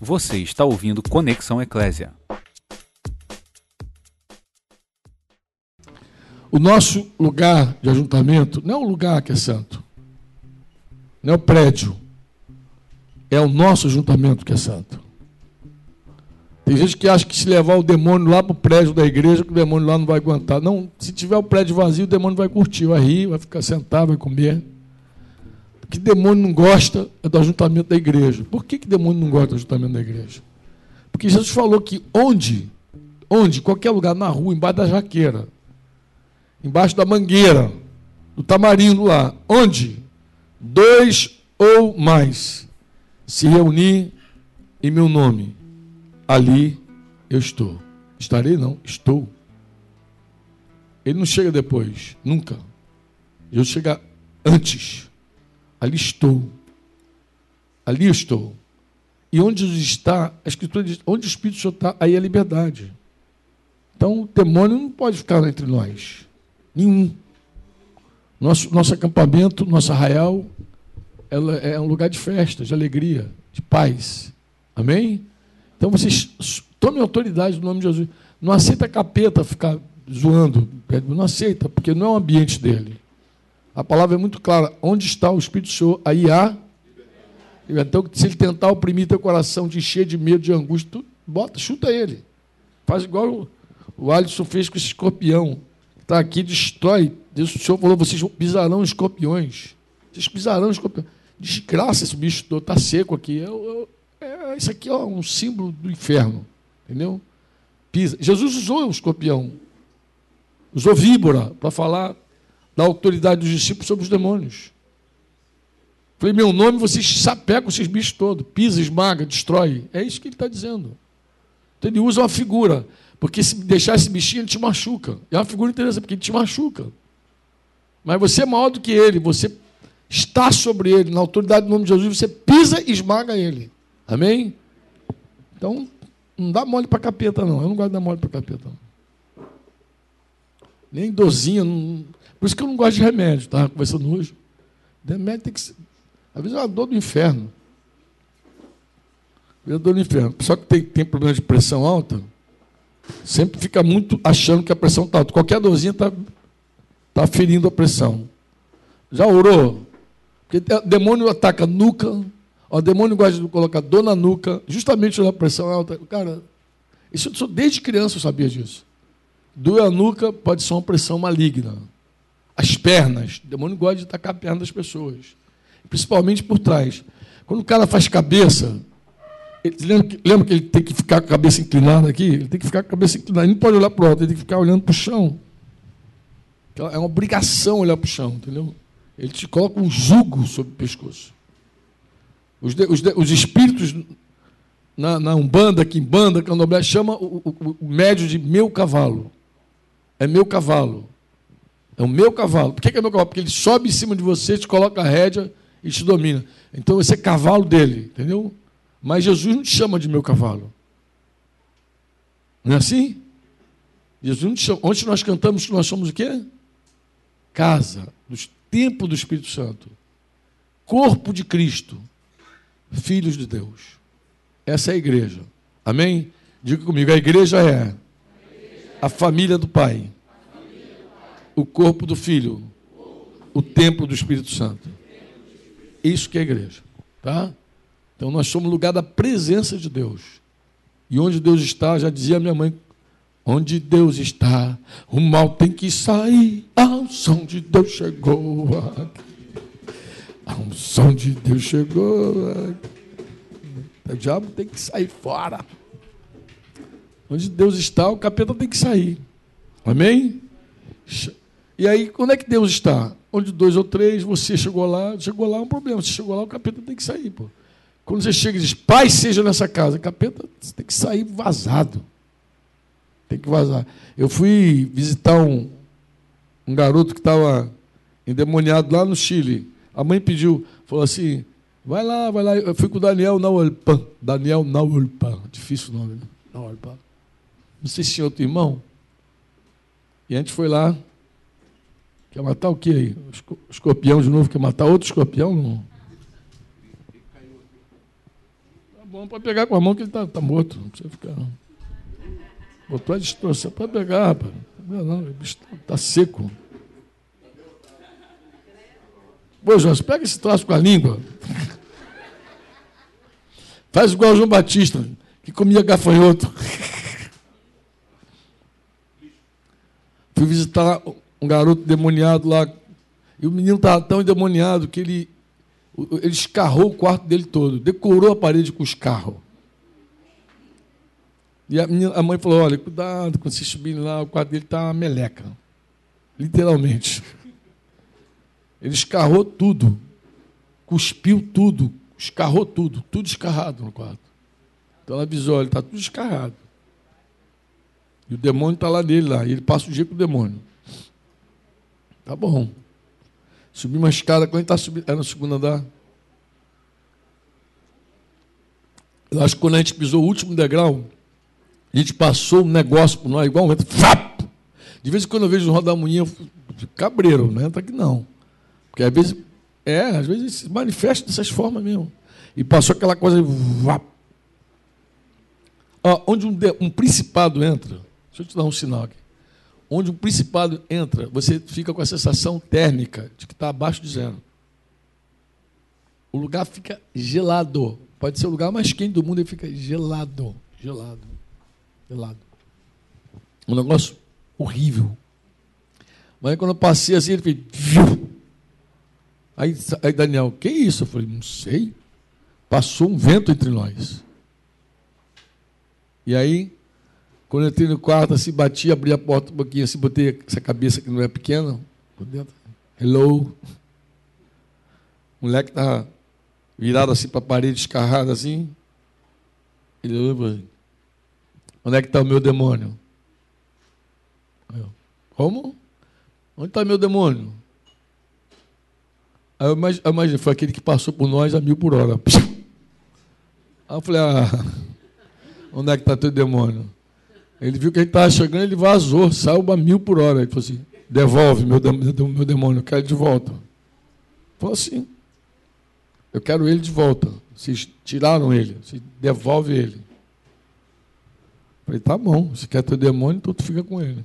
Você está ouvindo Conexão Eclésia. O nosso lugar de ajuntamento não é o lugar que é santo, não é o prédio, é o nosso ajuntamento que é santo. Tem gente que acha que se levar o demônio lá para o prédio da igreja, que o demônio lá não vai aguentar. Não, se tiver o prédio vazio, o demônio vai curtir, vai rir, vai ficar sentado, vai comer. Que demônio não gosta é do ajuntamento da igreja. Por que, que demônio não gosta do ajuntamento da igreja? Porque Jesus falou que onde, onde, qualquer lugar, na rua, embaixo da jaqueira, embaixo da mangueira, do tamarindo lá, onde dois ou mais se reunir em meu nome, ali eu estou. Estarei não, estou. Ele não chega depois, nunca. Eu chega antes. Ali estou. Ali estou. E onde está, a Escritura diz, onde o Espírito Santo está, aí é liberdade. Então o demônio não pode ficar entre nós. Nenhum. Nosso, nosso acampamento, nosso arraial, ela é um lugar de festa, de alegria, de paz. Amém? Então vocês tomem autoridade no nome de Jesus. Não aceita capeta ficar zoando, não aceita, porque não é o ambiente dele. A palavra é muito clara. Onde está o Espírito do Senhor, aí há. Então, se ele tentar oprimir teu coração, te encher de medo, de angústia, tu bota, chuta ele. Faz igual o, o Alisson fez com esse escorpião. Está aqui, destrói. Deus, o Senhor falou: vocês pisarão escorpiões. Vocês pisarão escorpiões. Desgraça esse bicho está seco aqui. É, é, é, isso aqui é um símbolo do inferno. Entendeu? Pisa. Jesus usou o escorpião. Usou víbora para falar da autoridade dos discípulos sobre os demônios. Falei, meu nome, vocês sapecam esses bichos todos, pisa, esmaga, destrói. É isso que ele está dizendo. Então ele usa uma figura, porque se deixar esse bichinho, ele te machuca. É uma figura interessante, porque ele te machuca. Mas você é maior do que ele, você está sobre ele, na autoridade do nome de Jesus, você pisa e esmaga ele. Amém? Então, não dá mole para capeta, não. Eu não gosto de dar mole para capeta. Não. Nem dozinha. Não... Por isso que eu não gosto de remédio, tá? Conversando hoje. Remédio tem que ser. Às vezes é uma dor do inferno. É uma dor do inferno. Só que tem, tem problema de pressão alta, sempre fica muito achando que a pressão está alta. Qualquer dorzinha está tá ferindo a pressão. Já orou? Porque o demônio ataca nuca, o demônio gosta de colocar dor na nuca, justamente na pressão alta. Cara, isso desde criança eu sabia disso. Doer a nuca pode ser uma pressão maligna. As pernas, o demônio gosta de atacar a perna das pessoas, principalmente por trás. Quando o cara faz cabeça, ele, lembra, que, lembra que ele tem que ficar com a cabeça inclinada aqui? Ele tem que ficar com a cabeça inclinada, ele não pode olhar para o alto, ele tem que ficar olhando para o chão. É uma obrigação olhar para o chão, entendeu? Ele te coloca um jugo sobre o pescoço. Os, de, os, de, os espíritos na, na Umbanda, Quimbanda, Candomblé, chama o, o, o, médio de meu cavalo. É meu cavalo. É o meu cavalo. Por que, é meu cavalo? Porque ele sobe em cima de você, te coloca a rédea e te domina. Então você é cavalo dele, entendeu? Mas Jesus não te chama de meu cavalo. Não é assim? Jesus não te chama. Ontem nós cantamos que nós somos o quê? Casa, dos templo do Espírito Santo. Corpo de Cristo filhos de Deus. Essa é a igreja. Amém? Diga comigo, a igreja é a família do Pai, o corpo do Filho, o templo do Espírito Santo. Isso que é igreja, tá? Então nós somos lugar da presença de Deus. E onde Deus está, já dizia minha mãe, onde Deus está, o mal tem que sair. A unção de Deus chegou aqui. A unção de Deus chegou. O diabo tem que sair fora. Onde Deus está, o capeta tem que sair. Amém? E aí, onde é que Deus está? Onde dois ou três, você chegou lá, chegou lá é um problema. Você chegou lá, o capeta tem que sair. Pô. Quando você chega e diz, Pai seja nessa casa, capeta tem que sair vazado. Tem que vazar. Eu fui visitar um, um garoto que estava endemoniado lá no Chile. A mãe pediu, falou assim: vai lá, vai lá. Eu fui com o Daniel Nauelpan. Daniel Nauelpan. Difícil o nome, né? Não sei se tinha outro irmão. E a gente foi lá. Quer matar o aí? Escorpião de novo? Quer matar outro escorpião? Não. Tá bom, pode pegar com a mão que ele está tá morto. Não precisa ficar. Não. Botou a distorção. Pode pegar, rapaz. Não, não, o bicho está tá seco. Pô, João, pega esse troço com a língua. Faz igual o João Batista, que comia gafanhoto. Fui visitar um garoto demoniado lá. E o menino estava tão endemoniado que ele, ele escarrou o quarto dele todo, decorou a parede com os carros. E a, menina, a mãe falou: olha, cuidado quando você subir lá, o quarto dele está uma meleca. Literalmente. Ele escarrou tudo, cuspiu tudo, escarrou tudo, tudo escarrado no quarto. Então ela avisou: olha, está tudo escarrado. E o demônio está lá dele, lá. E ele passa o dia com o demônio. Tá bom. Subi uma escada, quando ele está subindo. Era no segundo andar. Eu acho que quando a gente pisou o último degrau, a gente passou um negócio por nós, igual um vento. De vez em quando eu vejo um rodamuinha, eu cabreiro, não entra aqui não. Porque às vezes, é, às vezes se manifesta dessas formas mesmo. E passou aquela coisa. Vap. Ó, onde um, um principado entra, deixa eu te dar um sinal aqui onde o principado entra, você fica com a sensação térmica de que está abaixo de zero. O lugar fica gelado. Pode ser o lugar mais quente do mundo e fica gelado. Gelado. Gelado. Um negócio horrível. Mas aí, quando eu passei assim, ele fez. Aí, aí Daniel, que isso? Eu falei, não sei. Passou um vento entre nós. E aí quando eu entrei no quarto, assim, bati, abri a porta um pouquinho, assim, botei essa cabeça que não é pequena, por dentro. Hello. O moleque estava virado assim para a parede, escarrado assim. Ele olhou para Onde é que está o meu demônio? Eu, Como? Onde está meu demônio? Aí eu imaginei, foi aquele que passou por nós a mil por hora. Aí eu falei, ah, onde é que está teu demônio? Ele viu que ele estava chegando, ele vazou, saiu a mil por hora. Ele falou assim: devolve meu, meu demônio, eu quero ele de volta. Falou assim: eu quero ele de volta. Vocês tiraram ele, você devolve ele. Falei, tá bom, você quer teu demônio, então tu fica com ele.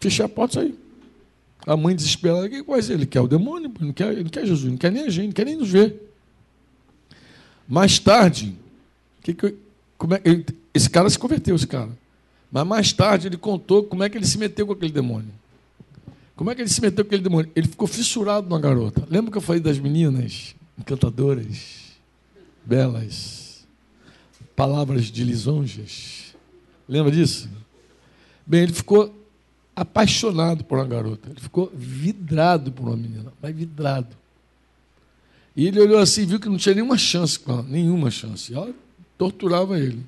Fechei a porta saí. A mãe desesperada, que coisa? Ele quer o demônio, não quer, ele não quer Jesus, não quer nem a gente, não quer nem nos ver. Mais tarde, que que, é, esse cara se converteu, esse cara. Mas mais tarde ele contou como é que ele se meteu com aquele demônio. Como é que ele se meteu com aquele demônio? Ele ficou fissurado numa garota. Lembra que eu falei das meninas encantadoras, belas, palavras de lisonjas? Lembra disso? Bem, ele ficou apaixonado por uma garota. Ele ficou vidrado por uma menina, mas vidrado. E ele olhou assim viu que não tinha nenhuma chance com ela, nenhuma chance. E ela torturava ele.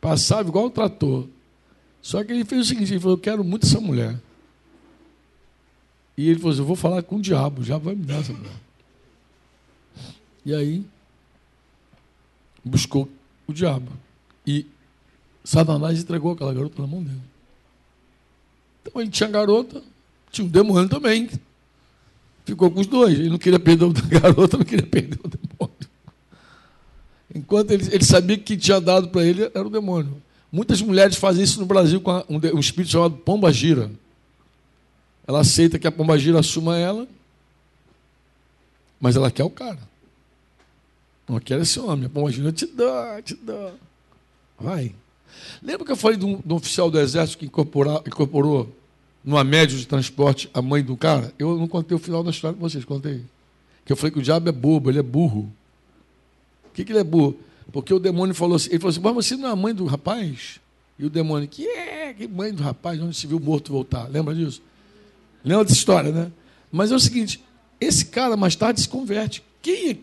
Passava igual o trator. Só que ele fez o seguinte: ele falou, eu quero muito essa mulher. E ele falou assim, eu vou falar com o diabo, o diabo vai me dar essa mulher. E aí, buscou o diabo. E Satanás entregou aquela garota na mão dele. Então ele tinha garota, tinha um demônio também. Ficou com os dois. Ele não queria perder o garota, não queria perder o demônio. Enquanto ele, ele sabia que tinha dado para ele era o demônio. Muitas mulheres fazem isso no Brasil com um, um espírito chamado pomba gira. Ela aceita que a pomba gira assuma ela, mas ela quer o cara. Não quer esse homem. A pomba gira te dá, te dá. Vai. Lembra que eu falei de um, de um oficial do exército que incorporou, incorporou numa média de transporte a mãe do cara? Eu não contei o final da história para vocês, contei. Que eu falei que o diabo é bobo, ele é burro que, que ele é burro? Porque o demônio falou assim, ele falou assim, mas você não é a mãe do rapaz? E o demônio, que é, que mãe do rapaz, onde se viu morto voltar? Lembra disso? Lembra dessa história, né? Mas é o seguinte, esse cara mais tarde se converte. Quem é,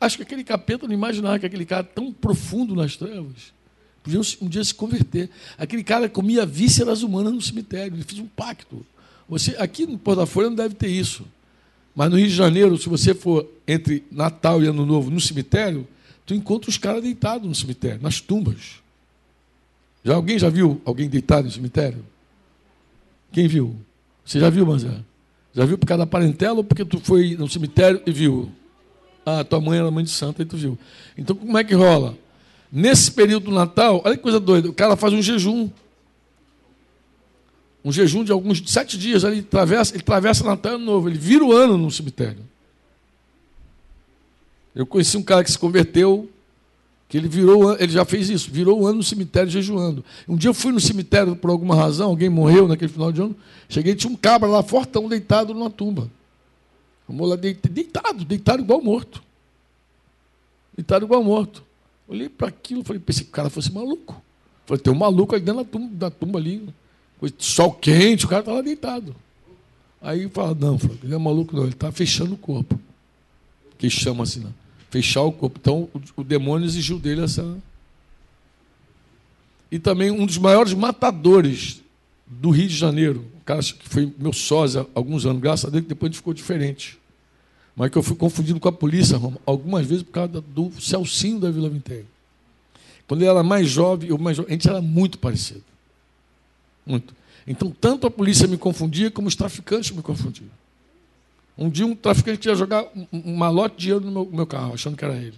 acho que aquele capeta não imaginava que aquele cara tão profundo nas trevas podia um dia se converter. Aquele cara comia vísceras humanas no cemitério, ele fez um pacto. Você aqui no Porto da Folha não deve ter isso. Mas no Rio de Janeiro, se você for entre Natal e Ano Novo no cemitério, tu encontra os caras deitados no cemitério, nas tumbas. Já alguém já viu alguém deitado no cemitério? Quem viu? Você já viu, Manzé? Já viu por causa da parentela ou porque tu foi no cemitério e viu? Ah, tua mãe era mãe de santa, aí tu viu. Então, como é que rola? Nesse período do Natal, olha que coisa doida, o cara faz um jejum. Um jejum de alguns sete dias, ele atravessa, ele atravessa Natal Novo, ele vira o ano no cemitério. Eu conheci um cara que se converteu, que ele virou, ele já fez isso, virou o ano no cemitério jejuando. Um dia eu fui no cemitério por alguma razão, alguém morreu naquele final de ano, cheguei tinha um cabra lá fortão deitado numa tumba. Vamos lá deitado, deitado igual morto. Deitado igual morto. Olhei para aquilo falei, pensei que o cara fosse maluco. Falei, tem um maluco ali dentro da tumba, da tumba ali. Sol quente, o cara está lá deitado. Aí fala, não, ele não é maluco não, ele está fechando o corpo. Que chama assim, não. Fechar o corpo. Então o, o demônio exigiu dele essa. E também um dos maiores matadores do Rio de Janeiro, um cara que foi meu sósia alguns anos, graças a Deus, que depois ele ficou diferente. Mas que eu fui confundido com a polícia algumas vezes por causa do Celcinho da Vila Vintém. Quando ele era mais jovem, eu mais jovem, a gente era muito parecido. Muito. Então, tanto a polícia me confundia, como os traficantes me confundiam. Um dia, um traficante ia jogar um malote de dinheiro no meu, meu, carro, achando que era ele.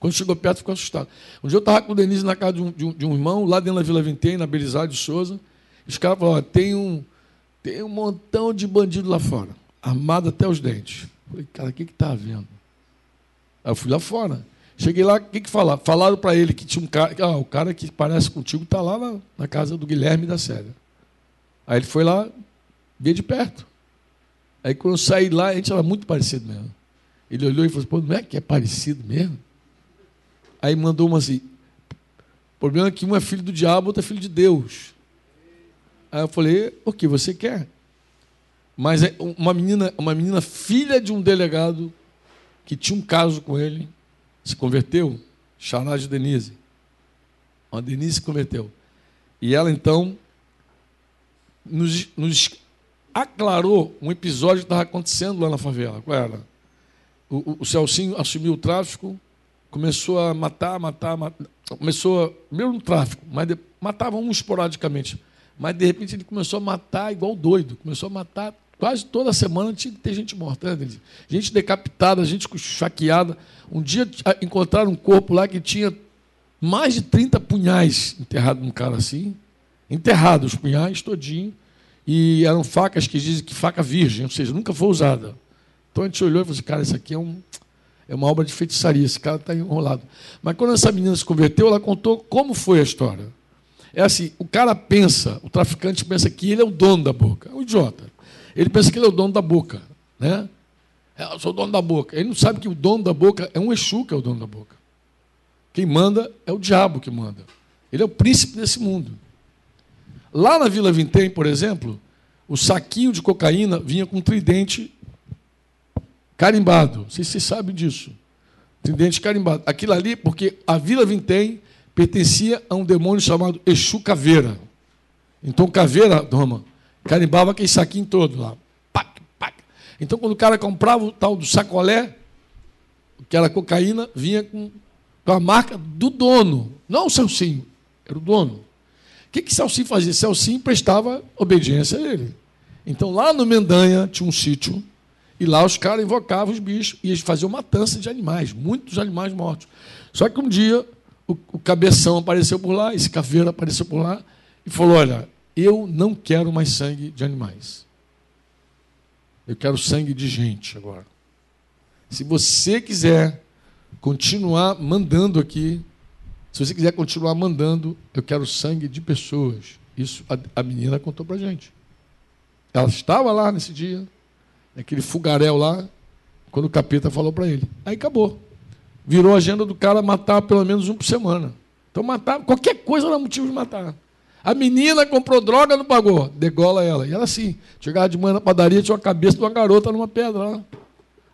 Quando chegou perto, ficou assustado. Um dia, eu estava com o Denise na casa de um, de um, de um irmão, lá dentro da Vila Vintém, na Belizade de Souza. Os caras falaram: tem um, tem um montão de bandido lá fora, armado até os dentes. Falei, cara, o que está havendo? Aí eu fui lá fora. Cheguei lá, o que, que falaram? Falaram para ele que tinha um cara, ah, o cara que parece contigo está lá na, na, casa do Guilherme da Célia. Aí ele foi lá, ver de perto. Aí quando eu saí lá, a gente era muito parecido mesmo. Ele olhou e falou: pô, não é que é parecido mesmo? Aí mandou uma assim: o problema é que um é filho do diabo, outro é filho de Deus. Aí eu falei: o que você quer? Mas é uma menina, uma menina filha de um delegado que tinha um caso com ele, se converteu, Chará de Denise. A Denise se converteu. E ela então nos, nos aclarou um episódio que estava acontecendo lá na favela. Qual era? O, o, o Celcinho assumiu o tráfico, começou a matar, matar, matar. Começou, mesmo no tráfico, mas de, matava um esporadicamente. Mas de repente ele começou a matar igual doido. Começou a matar Quase toda semana tinha que ter gente morta, né, gente decapitada, gente chaqueada. Um dia ah, encontraram um corpo lá que tinha mais de 30 punhais enterrados num cara assim. Enterrados os punhais todinho. E eram facas que dizem que faca virgem, ou seja, nunca foi usada. Então a gente olhou e falou assim, cara, isso aqui é, um, é uma obra de feitiçaria, esse cara está enrolado. Mas quando essa menina se converteu, ela contou como foi a história. É assim, o cara pensa, o traficante pensa que ele é o dono da boca. É um idiota. Ele pensa que ele é o dono da boca. Né? É, eu sou o dono da boca. Ele não sabe que o dono da boca é um Exu que é o dono da boca. Quem manda é o diabo que manda. Ele é o príncipe desse mundo. Lá na Vila Vintém, por exemplo, o saquinho de cocaína vinha com tridente carimbado. Se vocês sabem disso. Tridente carimbado. Aquilo ali, porque a Vila Vintém pertencia a um demônio chamado Exu Caveira. Então, Caveira, Roma, Carimbava aquele saquinho todo lá. Pac, pac. Então, quando o cara comprava o tal do sacolé, que era cocaína, vinha com, com a marca do dono, não o Celcinho, era o dono. O que, que Celcinho fazia? Celcinho prestava obediência a ele. Então, lá no Mendanha tinha um sítio, e lá os caras invocavam os bichos e eles faziam matança de animais, muitos animais mortos. Só que um dia o, o cabeção apareceu por lá, esse caveiro apareceu por lá e falou: Olha, eu não quero mais sangue de animais. Eu quero sangue de gente agora. Se você quiser continuar mandando aqui, se você quiser continuar mandando, eu quero sangue de pessoas. Isso a, a menina contou para gente. Ela estava lá nesse dia, naquele fogaréu lá, quando o capeta falou para ele. Aí acabou. Virou a agenda do cara matar pelo menos um por semana. Então matar, qualquer coisa era motivo de matar. A menina comprou droga, não pagou. Degola ela. E ela assim, chegava de manhã na padaria, tinha uma cabeça de uma garota numa pedra lá.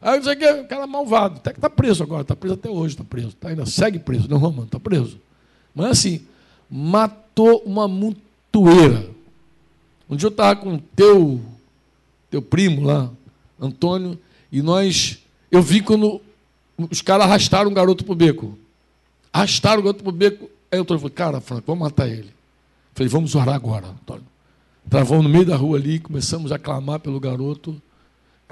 Aí o que, o cara malvado. Até que está preso agora, está preso até hoje, está preso. Tá ainda segue preso, não, Romano, está preso. Mas assim, matou uma montoeira. Um dia eu estava com teu, teu primo lá, Antônio, e nós. Eu vi quando os caras arrastaram um garoto para o beco. Arrastaram o garoto para o beco. Aí eu falei, cara, Franco, vamos matar ele. Falei, vamos orar agora, Antônio. Travamos no meio da rua ali, começamos a clamar pelo garoto.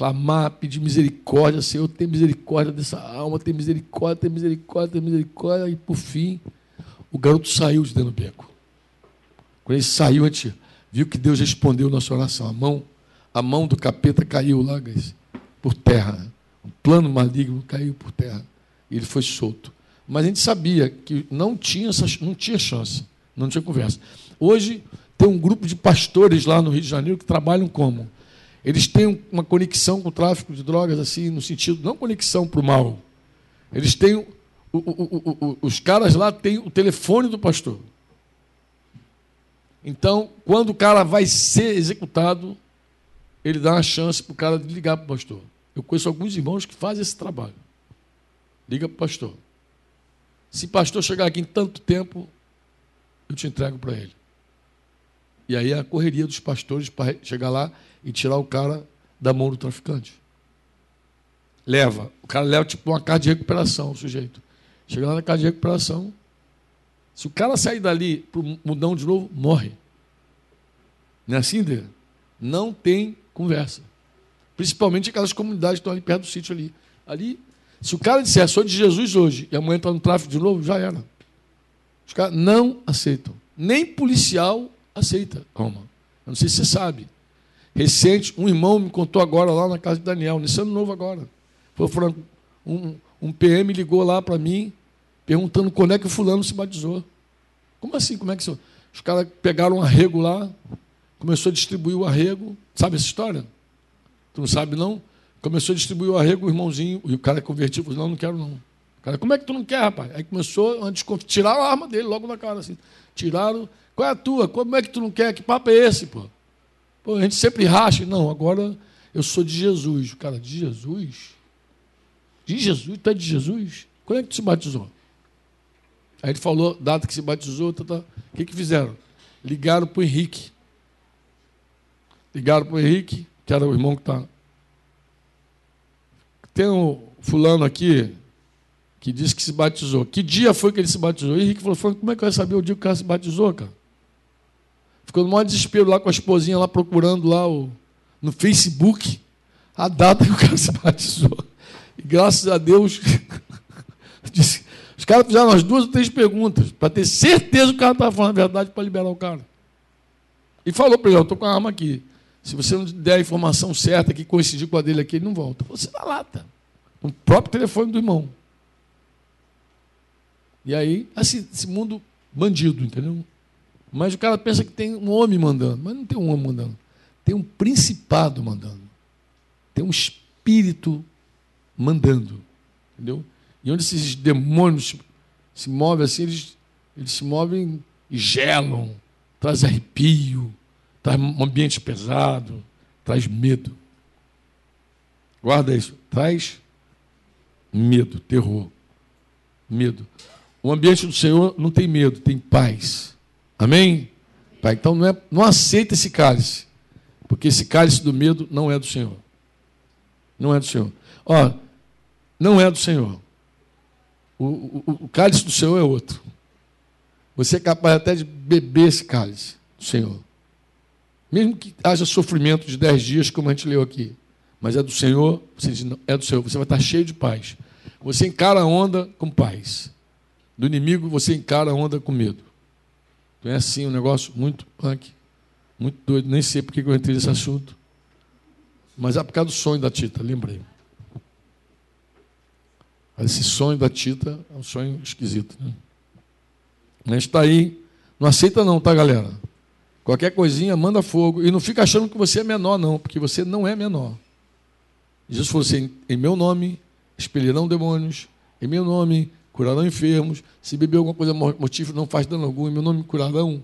Clamar, pedir misericórdia, Senhor, tem misericórdia dessa alma, tem misericórdia, tem misericórdia, tem misericórdia, e por fim, o garoto saiu de dentro do beco. Quando ele saiu, a gente viu que Deus respondeu a nossa oração. A mão, a mão do capeta caiu lá, por terra. O plano maligno caiu por terra. E ele foi solto. Mas a gente sabia que não tinha, essa, não tinha chance, não tinha conversa. Hoje tem um grupo de pastores lá no Rio de Janeiro que trabalham como? Eles têm uma conexão com o tráfico de drogas, assim, no sentido, não conexão para o mal. Eles têm. O, o, o, os caras lá têm o telefone do pastor. Então, quando o cara vai ser executado, ele dá uma chance para o cara de ligar para o pastor. Eu conheço alguns irmãos que fazem esse trabalho. Liga para o pastor. Se pastor chegar aqui em tanto tempo, eu te entrego para ele. E aí a correria dos pastores para chegar lá e tirar o cara da mão do traficante. Leva. O cara leva tipo uma carta de recuperação, o sujeito. Chega lá na casa de recuperação. Se o cara sair dali para o mudão de novo, morre. Não é assim, Dê? Não tem conversa. Principalmente aquelas comunidades que estão ali perto do sítio ali. Ali, se o cara disser, sou de Jesus hoje, e amanhã está no tráfico de novo, já era. Os caras não aceitam. Nem policial aceita Roma. Eu não sei se você sabe. Recente, um irmão me contou agora lá na casa de Daniel, nesse ano novo agora. Falou, um, um PM ligou lá para mim, perguntando quando é que o fulano se batizou. Como assim? Como é que Os caras pegaram um arrego lá, começou a distribuir o arrego. Sabe essa história? Tu não sabe, não? Começou a distribuir o arrego, o irmãozinho, e o cara convertiu, falou, não, não quero não. O cara, como é que tu não quer, rapaz? Aí começou a tirar a arma dele logo na cara, assim. Tiraram, qual é a tua? Como é que tu não quer? Que papo é esse, pô? pô a gente sempre racha. Não, agora eu sou de Jesus. O cara, de Jesus? De Jesus? Tu é de Jesus? Quando é que tu se batizou? Aí ele falou, data que se batizou, tá, tá. o que, que fizeram? Ligaram para o Henrique. Ligaram para o Henrique, que era o irmão que está. Tem um fulano aqui que disse que se batizou. Que dia foi que ele se batizou? O Henrique falou, como é que vai saber o dia que o cara se batizou, cara? Ficou no maior desespero lá com a esposinha lá procurando lá o, no Facebook a data que o cara se batizou. E graças a Deus, os caras fizeram umas duas ou três perguntas para ter certeza que o cara estava falando a verdade para liberar o cara. E falou para ele: Eu estou com a arma aqui. Se você não der a informação certa que coincidir com a dele aqui, ele não volta. Você na lata. No próprio telefone do irmão. E aí, assim, esse mundo bandido, entendeu? Mas o cara pensa que tem um homem mandando. Mas não tem um homem mandando. Tem um principado mandando. Tem um espírito mandando. Entendeu? E onde esses demônios se movem assim, eles, eles se movem e gelam, traz arrepio, traz um ambiente pesado, traz medo. Guarda isso, traz medo, terror. Medo. O ambiente do Senhor não tem medo, tem paz. Amém? Pai, então não, é, não aceita esse cálice, porque esse cálice do medo não é do Senhor. Não é do Senhor. Ó, não é do Senhor. O, o, o cálice do Senhor é outro. Você é capaz até de beber esse cálice do Senhor. Mesmo que haja sofrimento de dez dias, como a gente leu aqui. Mas é do Senhor, você diz, não, é do Senhor, você vai estar cheio de paz. Você encara a onda com paz. Do inimigo, você encara a onda com medo. Então é assim, um negócio muito punk, muito doido. Nem sei porque eu entrei nesse assunto. Mas é por causa do sonho da Tita, lembrei. Esse sonho da Tita é um sonho esquisito. Né? Gente está aí. Não aceita não, tá, galera? Qualquer coisinha, manda fogo. E não fica achando que você é menor, não, porque você não é menor. Jesus falou assim: em meu nome expelirão demônios, em meu nome curarão enfermos, se beber alguma coisa mortífera não faz dano algum, em meu nome curarão,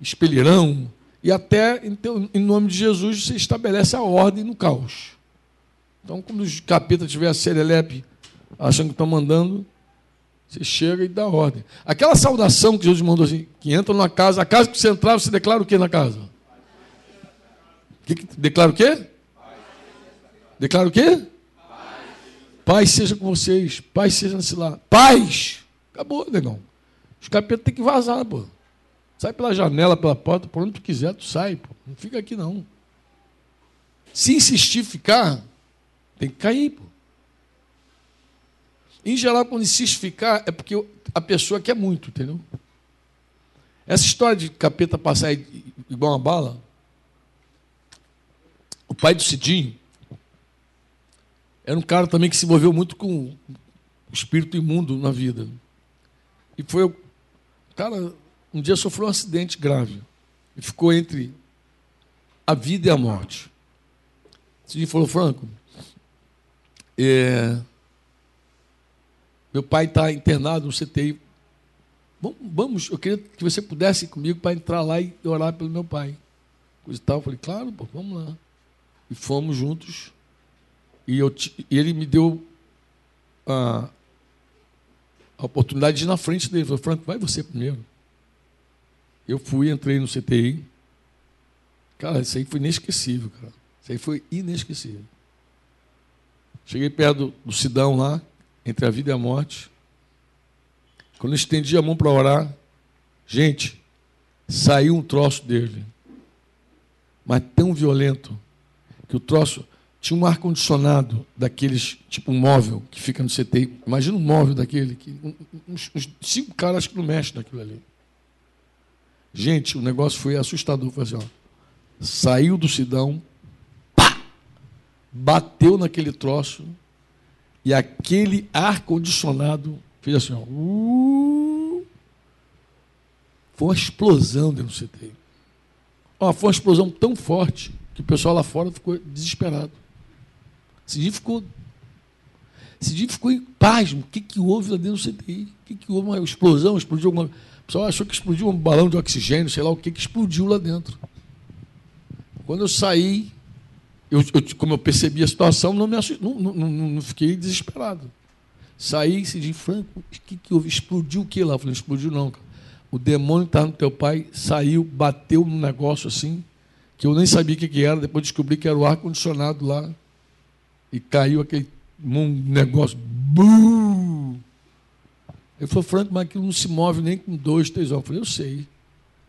expelirão, e até em nome de Jesus você estabelece a ordem no caos. Então, quando os capetas tiver a serelepe achando que estão mandando, você chega e dá ordem. Aquela saudação que Jesus mandou assim, que entra numa casa, a casa que você entrar, você declara o que na casa? Declara o quê? Declara o quê? Paz seja com vocês. Paz seja nesse lá. Paz! Acabou, negão. Os capetas têm que vazar, pô. Sai pela janela, pela porta, por onde tu quiser, tu sai, pô. Não fica aqui, não. Se insistir ficar, Tem que cair, pô. Em geral, quando insiste ficar, é porque a pessoa quer muito, entendeu? Essa história de capeta passar igual uma bala, o pai do Cidinho era um cara também que se envolveu muito com o espírito imundo na vida. E foi. O cara, um dia sofreu um acidente grave e ficou entre a vida e a morte. Cidinho falou, Franco, é, meu pai está internado no CTI. Vamos, eu queria que você pudesse ir comigo para entrar lá e orar pelo meu pai. Coisa e tal. Eu falei, claro, pô, vamos lá. E fomos juntos. E, eu, ele me deu a, a oportunidade de ir na frente dele. Ele falou, Franco, vai você primeiro. Eu fui, entrei no CTI. Cara, isso aí foi inesquecível, cara. Isso aí foi inesquecível. Cheguei perto do, do Sidão lá, entre a vida e a morte. Quando eu estendi a mão para orar, gente, saiu um troço dele. Mas tão violento que o troço tinha um ar-condicionado daqueles, tipo um móvel que fica no CTI. Imagina um móvel daquele, que uns, uns cinco caras que não mexem naquilo ali. Gente, o negócio foi assustador. Foi assim, ó, saiu do Sidão, bateu naquele troço e aquele ar-condicionado fez assim, ó, uh, foi uma explosão dentro do CTI. Ó, foi uma explosão tão forte que o pessoal lá fora ficou desesperado. Dia ficou. Dia ficou em pasmo. O que, que houve lá dentro do CTI? O que, que houve? Uma explosão? Explodiu alguma. O pessoal achou que explodiu um balão de oxigênio, sei lá o que, que explodiu lá dentro. Quando eu saí, eu, eu, como eu percebi a situação, não, me não, não, não, não fiquei desesperado. Saí e disse, Franco, o que, que houve? Explodiu o que lá? Eu falei, explodiu não, cara. O demônio estava no teu pai saiu, bateu num negócio assim, que eu nem sabia o que, que era, depois descobri que era o ar-condicionado lá. E caiu aquele um negócio. Ele falou, Franco, mas aquilo não se move nem com dois, três horas. Eu falei, eu sei.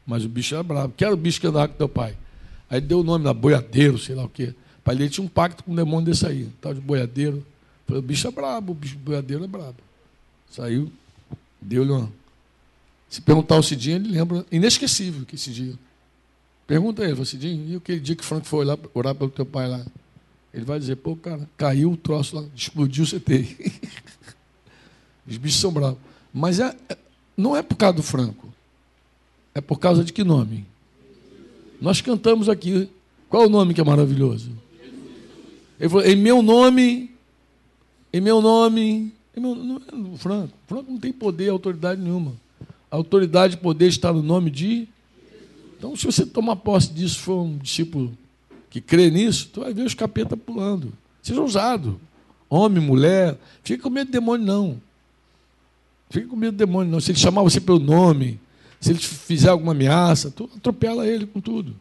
Mas o bicho era bravo. Que era o bicho que andava com teu pai? Aí deu o nome da boiadeiro, sei lá o quê pai dele tinha um pacto com um demônio desse aí, tal de boiadeiro. Falei, o bicho é brabo, o bicho boiadeiro é brabo. Saiu, deu-lhe uma. Se perguntar o Cidinho, ele lembra, inesquecível que esse dia. Pergunta ele, Cidinho, e aquele dia que o Franco foi lá orar pelo teu pai lá? Ele vai dizer, pô, cara, caiu o troço lá, explodiu o CT. Os bichos são bravos. Mas é, é, não é por causa do Franco. É por causa de que nome? Nós cantamos aqui. Qual o nome que é maravilhoso? Ele falou, em meu nome, em meu nome, em meu, não é Franco. Franco não tem poder, autoridade nenhuma. A autoridade e poder está no nome de. Então, se você tomar posse disso, for um discípulo que crê nisso, tu vai ver os capetas pulando. Seja ousado. Homem, mulher. Fica com medo do demônio, não. Fica com medo do demônio, não. Se ele chamar você pelo nome, se ele fizer alguma ameaça, tu atropela ele com tudo.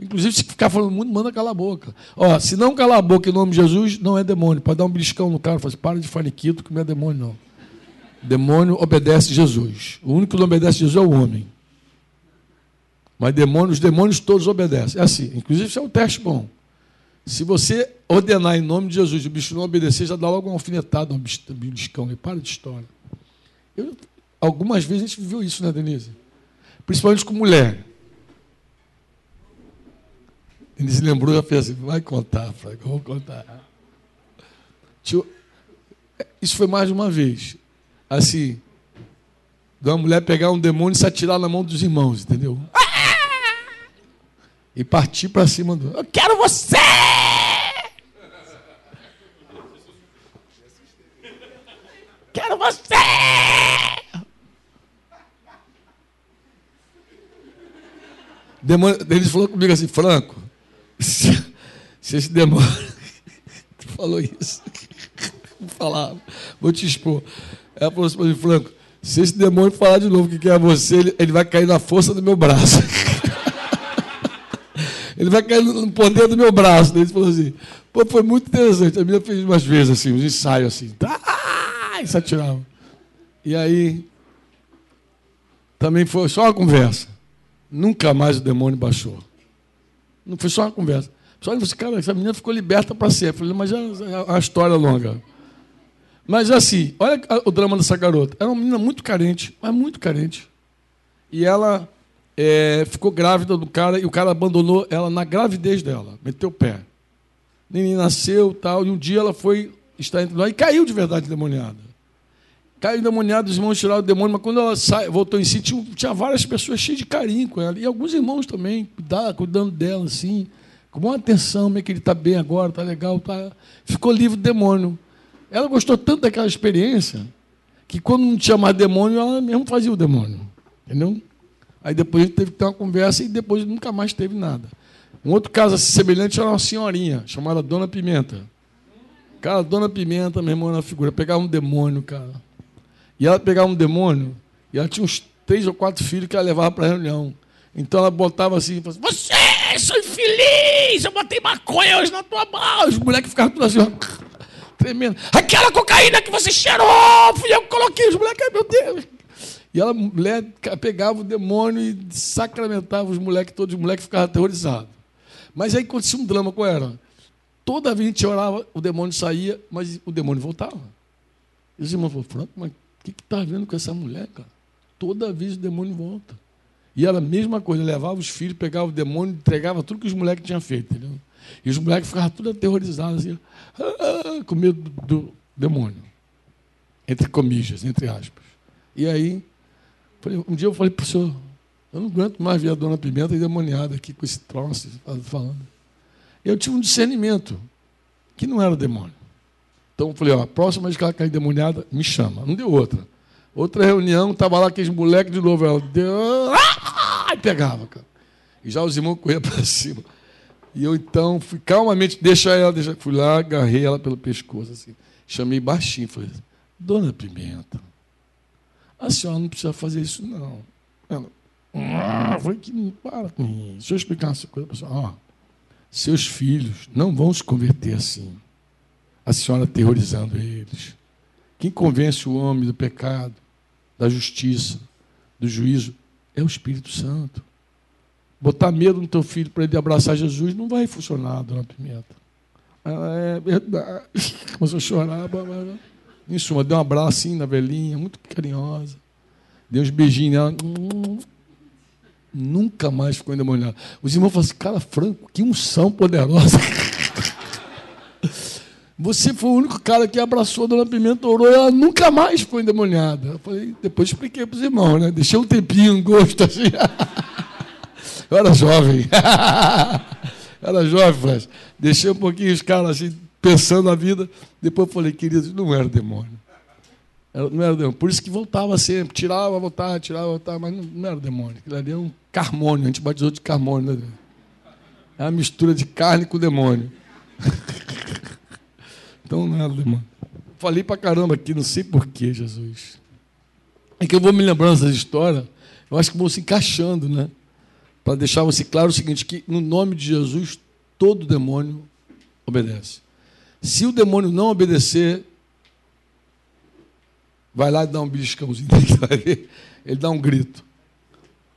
Inclusive, se ficar falando muito, manda calar a boca. Ó, se não calar a boca em nome de Jesus, não é demônio. Pode dar um beliscão no cara, fala assim, para de faniquito, que não é demônio, não. Demônio obedece Jesus. O único que não obedece Jesus é o homem. Mas demônio, os demônios todos obedecem. É assim. Inclusive, isso é um teste bom. Se você ordenar em nome de Jesus o bicho não obedecer, já dá logo uma alfinetada, um beliscão. E para de história. Eu, algumas vezes a gente viveu isso, né, Denise? Principalmente com mulher. Ele se lembrou e fez assim, vai contar, Franco, vou contar. Tio, isso foi mais de uma vez. Assim, de uma mulher pegar um demônio e se atirar na mão dos irmãos, entendeu? E partir para cima do. Eu quero você! Quero você! Demônio, ele falou comigo assim, Franco, se, se esse demônio. falou isso. Vou vou te expor. Ela falou assim Franco, se esse demônio falar de novo que quer você, ele, ele vai cair na força do meu braço. ele vai cair no poder do meu braço. Ele falou assim, pô, foi muito interessante. A minha fez umas vezes assim, uns ensaios assim. Ah, e se atirava. E aí, também foi só uma conversa. Nunca mais o demônio baixou. Não foi só uma conversa. Só que cara, essa menina ficou liberta para sempre. Eu falei, mas é uma história longa. Mas assim, olha o drama dessa garota. Era uma menina muito carente, mas muito carente. E ela é, ficou grávida do cara e o cara abandonou ela na gravidez dela, meteu o pé. Nem nasceu tal, e um dia ela foi estar entre nós e caiu de verdade demoniada. Caiu endemoniada, os irmãos tiraram o demônio, mas quando ela sai, voltou em si, tinha, tinha, várias pessoas cheias de carinho com ela. E alguns irmãos também, cuidando, cuidando dela, assim, com uma atenção, como é que ele está bem agora, está legal, tá... ficou livre do demônio. Ela gostou tanto daquela experiência que quando não tinha mais demônio, ela mesmo fazia o demônio. Entendeu? Aí depois a gente teve que ter uma conversa e depois nunca mais teve nada. Um outro caso assim, semelhante era uma senhorinha, chamada Dona Pimenta. Cara, Dona Pimenta, meu irmão, uma figura. Pegava um demônio, cara. E ela pegava um demônio, e ela tinha uns três ou quatro filhos que ela levava para a reunião. Então ela botava assim, assim, você, sou infeliz, eu botei maconha hoje na tua mão. Os moleques ficavam tudo assim, tremendo. Aquela cocaína que você cheirou, fui eu que coloquei. Os moleques, meu Deus. E ela mulher, pegava o demônio e sacramentava os moleques, todos os moleques ficavam aterrorizados. Mas aí acontecia um drama com ela. Toda vez que a gente orava, o demônio saía, mas o demônio voltava. E os irmãos falaram, Franco, mas o que está vendo com essa mulher, cara? Toda vez o demônio volta. E ela, mesma coisa, levava os filhos, pegava o demônio, entregava tudo que os moleques tinham feito, entendeu? E os moleques ficavam tudo aterrorizados, assim, ah, com medo do demônio. Entre comillas, entre aspas. E aí, um dia eu falei para o senhor, eu não aguento mais ver a dona Pimenta endemoniada aqui com esse troço falando. Eu tive um discernimento que não era demônio. Então eu falei, ó, a próxima vez que ela cair demoniada, me chama. Não deu outra. Outra reunião, estava lá aqueles moleques de novo. Ela deu. Ah! E pegava, cara. E já os irmãos corriam para cima. E eu então fui calmamente, deixa ela, deixa. Fui lá, agarrei ela pelo pescoço, assim. Chamei baixinho, falei, Dona Pimenta, a senhora não precisa fazer isso, não. Ela, ah, falei que para com isso. Deixa eu explicar essa coisa para a senhora. seus filhos não vão se converter assim a senhora aterrorizando eles. Quem convence o homem do pecado, da justiça, do juízo, é o Espírito Santo. Botar medo no teu filho para ele abraçar Jesus não vai funcionar, dona Pimenta. Ela é verdade. Começou a chorar. Em suma, deu um abraço assim na velhinha, muito carinhosa. Deu uns beijinhos nela. Nunca mais ficou endemoniada. Os irmãos falaram assim, cara, Franco, que unção poderosa. Você foi o único cara que abraçou a Dona Pimenta, orou, ela nunca mais foi endemoniada. Eu falei, depois expliquei para os irmãos, né? Deixei um tempinho, um gosto assim. Eu era jovem. era jovem, mas deixei um pouquinho os caras assim, pensando na vida. Depois falei, querido, não era demônio. Não era demônio. Por isso que voltava sempre, tirava, voltava, tirava, voltava, mas não, não era demônio. Aquilo ali era um carmônio, a gente batizou de carmônio. Né? É uma mistura de carne com demônio. Então, nada, irmão. Falei pra caramba aqui, não sei porquê, Jesus. É que eu vou me lembrando dessas histórias, eu acho que vou se encaixando, né? Para deixar você claro o seguinte: que no nome de Jesus, todo demônio obedece. Se o demônio não obedecer, vai lá e dá um beliscãozinho, ele dá um grito.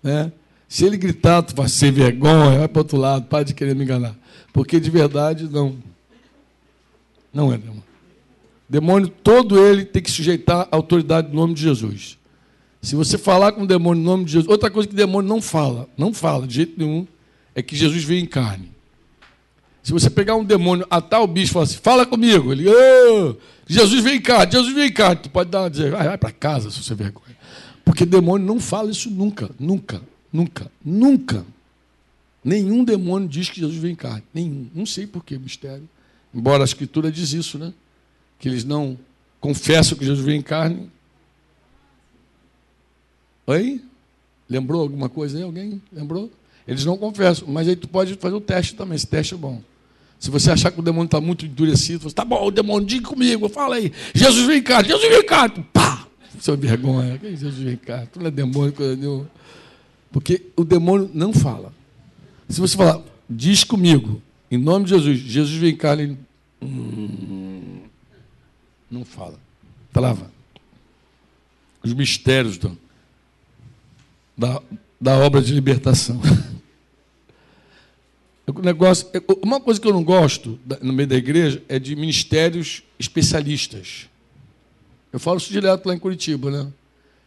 Né? Se ele gritar, tu vai ser vergonha, vai para outro lado, para de querer me enganar. Porque de verdade, não. Não é demônio. Demônio, todo ele tem que sujeitar a autoridade do nome de Jesus. Se você falar com o demônio no nome de Jesus, outra coisa que o demônio não fala, não fala de jeito nenhum, é que Jesus veio em carne. Se você pegar um demônio, atar o bicho e falar assim, fala comigo, ele, Jesus veio em carne, Jesus veio em carne, tu pode dar, dizer, vai, vai para casa se você vergonha. Porque demônio não fala isso nunca, nunca, nunca, nunca. Nenhum demônio diz que Jesus veio em carne, nenhum. Não sei por que, mistério. Embora a Escritura diz isso, né? Que eles não confessam que Jesus veio em carne. Oi? Lembrou alguma coisa aí? Alguém lembrou? Eles não confessam, mas aí tu pode fazer o teste também, esse teste é bom. Se você achar que o demônio está muito endurecido, você tá bom, o demônio, diga comigo, fala aí. Jesus vem em carne, Jesus vem em carne. Pá! Seu vergonha, que Jesus vem em carne? Tu não é demônio, coisa nenhuma. Porque o demônio não fala. Se você falar, diz comigo, em nome de Jesus, Jesus vem em carne, Hum, não fala. Trava. Os mistérios do, da, da obra de libertação. Negócio, uma coisa que eu não gosto no meio da igreja é de ministérios especialistas. Eu falo isso direto lá em Curitiba, né?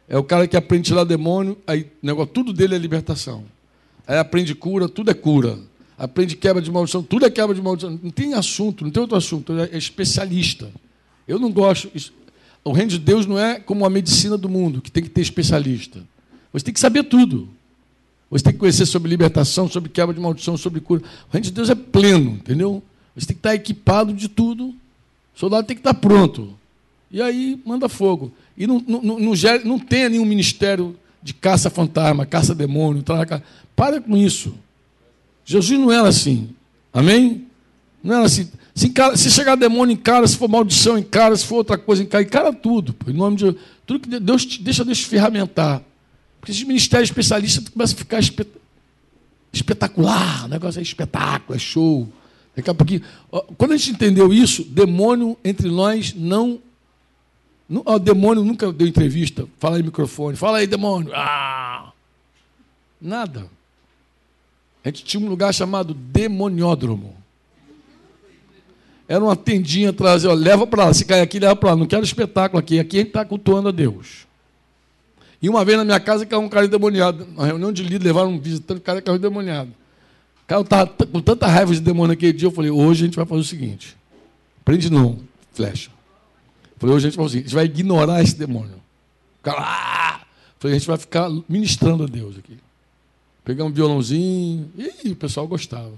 É o cara que aprende tirar demônio, aí negócio, tudo dele é libertação. Aí aprende cura, tudo é cura. Aprende quebra de maldição, tudo é quebra de maldição. Não tem assunto, não tem outro assunto, é especialista. Eu não gosto. O reino de Deus não é como a medicina do mundo, que tem que ter especialista. Você tem que saber tudo. Você tem que conhecer sobre libertação, sobre quebra de maldição, sobre cura. O reino de Deus é pleno, entendeu? Você tem que estar equipado de tudo. O soldado tem que estar pronto. E aí manda fogo. E não, não, não, não, não tem nenhum ministério de caça-fantasma, caça-demônio. Para com isso. Jesus não era assim. Amém? Não era assim. Se, encara, se chegar demônio em cara, se for maldição em cara, se for outra coisa em cara, encara tudo. Pô, em nome de Tudo que Deus te, deixa Deus ferramentar. Porque esses ministérios especialistas começam a ficar espet... espetacular. O negócio é espetáculo, é show. Daqui a pouquinho. Quando a gente entendeu isso, demônio entre nós não. O demônio nunca deu entrevista. Fala aí, microfone. Fala aí, demônio. Ah! Nada. A gente tinha um lugar chamado demoniódromo. Era uma tendinha atrás, leva para lá, se cair aqui, leva para lá. Não quero espetáculo aqui, aqui a gente está cultuando a Deus. E uma vez na minha casa caiu um cara endemoniado. Na reunião de líder, levaram um visitante, o cara caiu endemoniado. O cara estava com tanta raiva de demônio aquele dia, eu falei, hoje a gente vai fazer o seguinte. Prende não, flecha. Eu falei, hoje a gente vai fazer o seguinte, a gente vai ignorar esse demônio. O cara, ah! Falei, a gente vai ficar ministrando a Deus aqui. Pegar um violãozinho, e o pessoal gostava.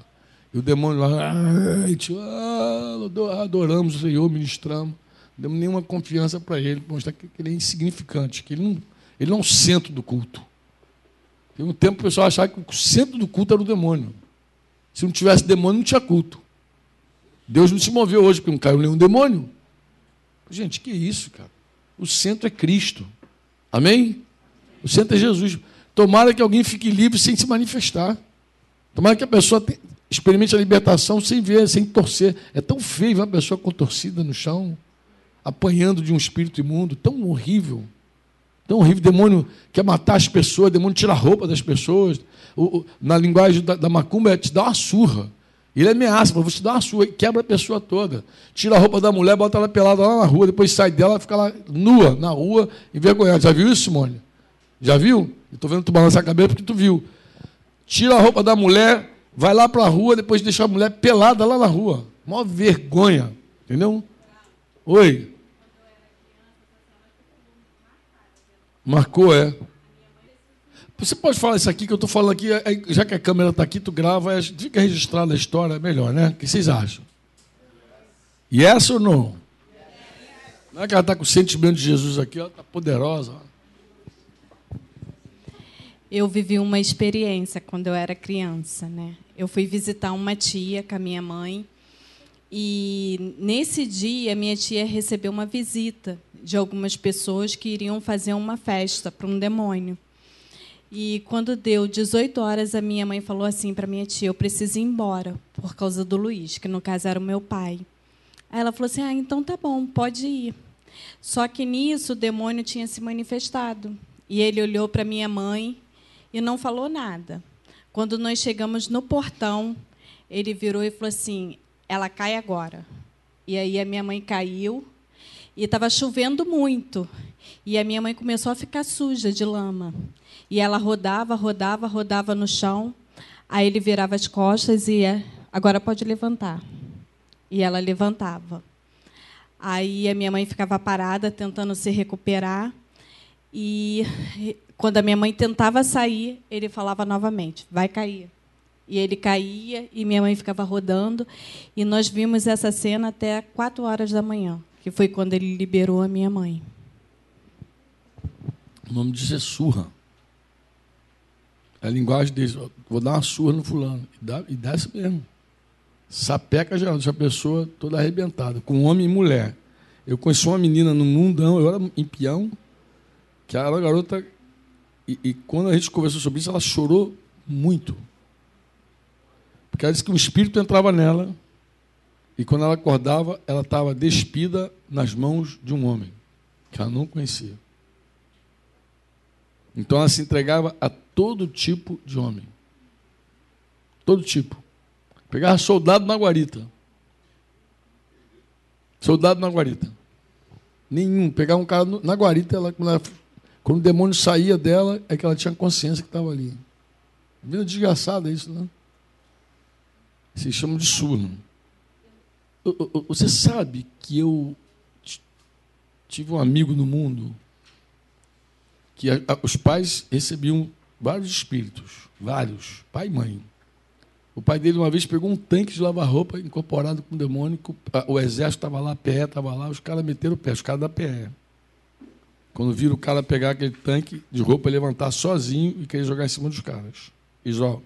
E o demônio lá, ah, adoramos o Senhor, ministramos. Não demos nenhuma confiança para ele, para mostrar que ele é insignificante, que ele não ele não é o centro do culto. Tem um tempo o pessoal achava que o centro do culto era o demônio. Se não tivesse demônio, não tinha culto. Deus não se moveu hoje porque não caiu nenhum demônio. Gente, que isso, cara? O centro é Cristo. Amém? O centro é Jesus. Tomara que alguém fique livre sem se manifestar. Tomara que a pessoa experimente a libertação sem ver, sem torcer. É tão feio ver uma pessoa contorcida no chão, apanhando de um espírito imundo, tão horrível. Tão horrível, demônio quer matar as pessoas, demônio tira a roupa das pessoas. O, o, na linguagem da, da macumba, é te dar uma surra. Ele ameaça, você te dá uma surra, e quebra a pessoa toda. Tira a roupa da mulher, bota ela pelada lá na rua, depois sai dela, fica lá nua na rua, envergonhada. Já viu isso, Simone? Já viu? Estou vendo tu balançar a cabeça porque tu viu. Tira a roupa da mulher, vai lá para a rua, depois deixa a mulher pelada lá na rua. Mó vergonha. Entendeu? Oi. Marcou, é. Você pode falar isso aqui que eu estou falando aqui, já que a câmera está aqui, tu grava, é, fica registrada a história, é melhor, né? O que vocês acham? Yes ou não? Não é que ela está com o sentimento de Jesus aqui, ela está poderosa. Eu vivi uma experiência quando eu era criança, né? Eu fui visitar uma tia com a minha mãe e nesse dia minha tia recebeu uma visita de algumas pessoas que iriam fazer uma festa para um demônio. E quando deu 18 horas, a minha mãe falou assim para minha tia: Eu preciso ir embora, por causa do Luiz, que no caso era o meu pai. Aí ela falou assim: Ah, então tá bom, pode ir. Só que nisso o demônio tinha se manifestado. E ele olhou para minha mãe e não falou nada. Quando nós chegamos no portão, ele virou e falou assim: Ela cai agora. E aí a minha mãe caiu e estava chovendo muito. E a minha mãe começou a ficar suja de lama. E ela rodava, rodava, rodava no chão. Aí ele virava as costas e ia, agora pode levantar. E ela levantava. Aí a minha mãe ficava parada, tentando se recuperar. E quando a minha mãe tentava sair, ele falava novamente: vai cair. E ele caía e minha mãe ficava rodando. E nós vimos essa cena até quatro horas da manhã que foi quando ele liberou a minha mãe. O nome disso é surra. É a linguagem deles. Vou dar uma surra no fulano. E dá, e dá mesmo. Sapeca deixa a pessoa toda arrebentada, com homem e mulher. Eu conheci uma menina no mundão, eu era em peão, que era garota. E, e quando a gente conversou sobre isso, ela chorou muito. Porque ela disse que um espírito entrava nela e quando ela acordava, ela estava despida nas mãos de um homem que ela não conhecia. Então ela se entregava a todo tipo de homem. Todo tipo. Pegava soldado na guarita. Soldado na guarita. Nenhum. Pegava um cara na guarita, ela, quando, ela, quando o demônio saía dela, é que ela tinha consciência que estava ali. Vida desgraçada isso, né? Se chama de surno. Você sabe que eu tive um amigo no mundo que os pais recebiam vários espíritos, vários, pai e mãe. O pai dele uma vez pegou um tanque de lavar roupa incorporado com demônio, o exército estava lá, a PE estava lá, os caras meteram o pé, os caras da PE. Quando viram o cara pegar aquele tanque de roupa e levantar sozinho e querer jogar em cima dos caras. E só.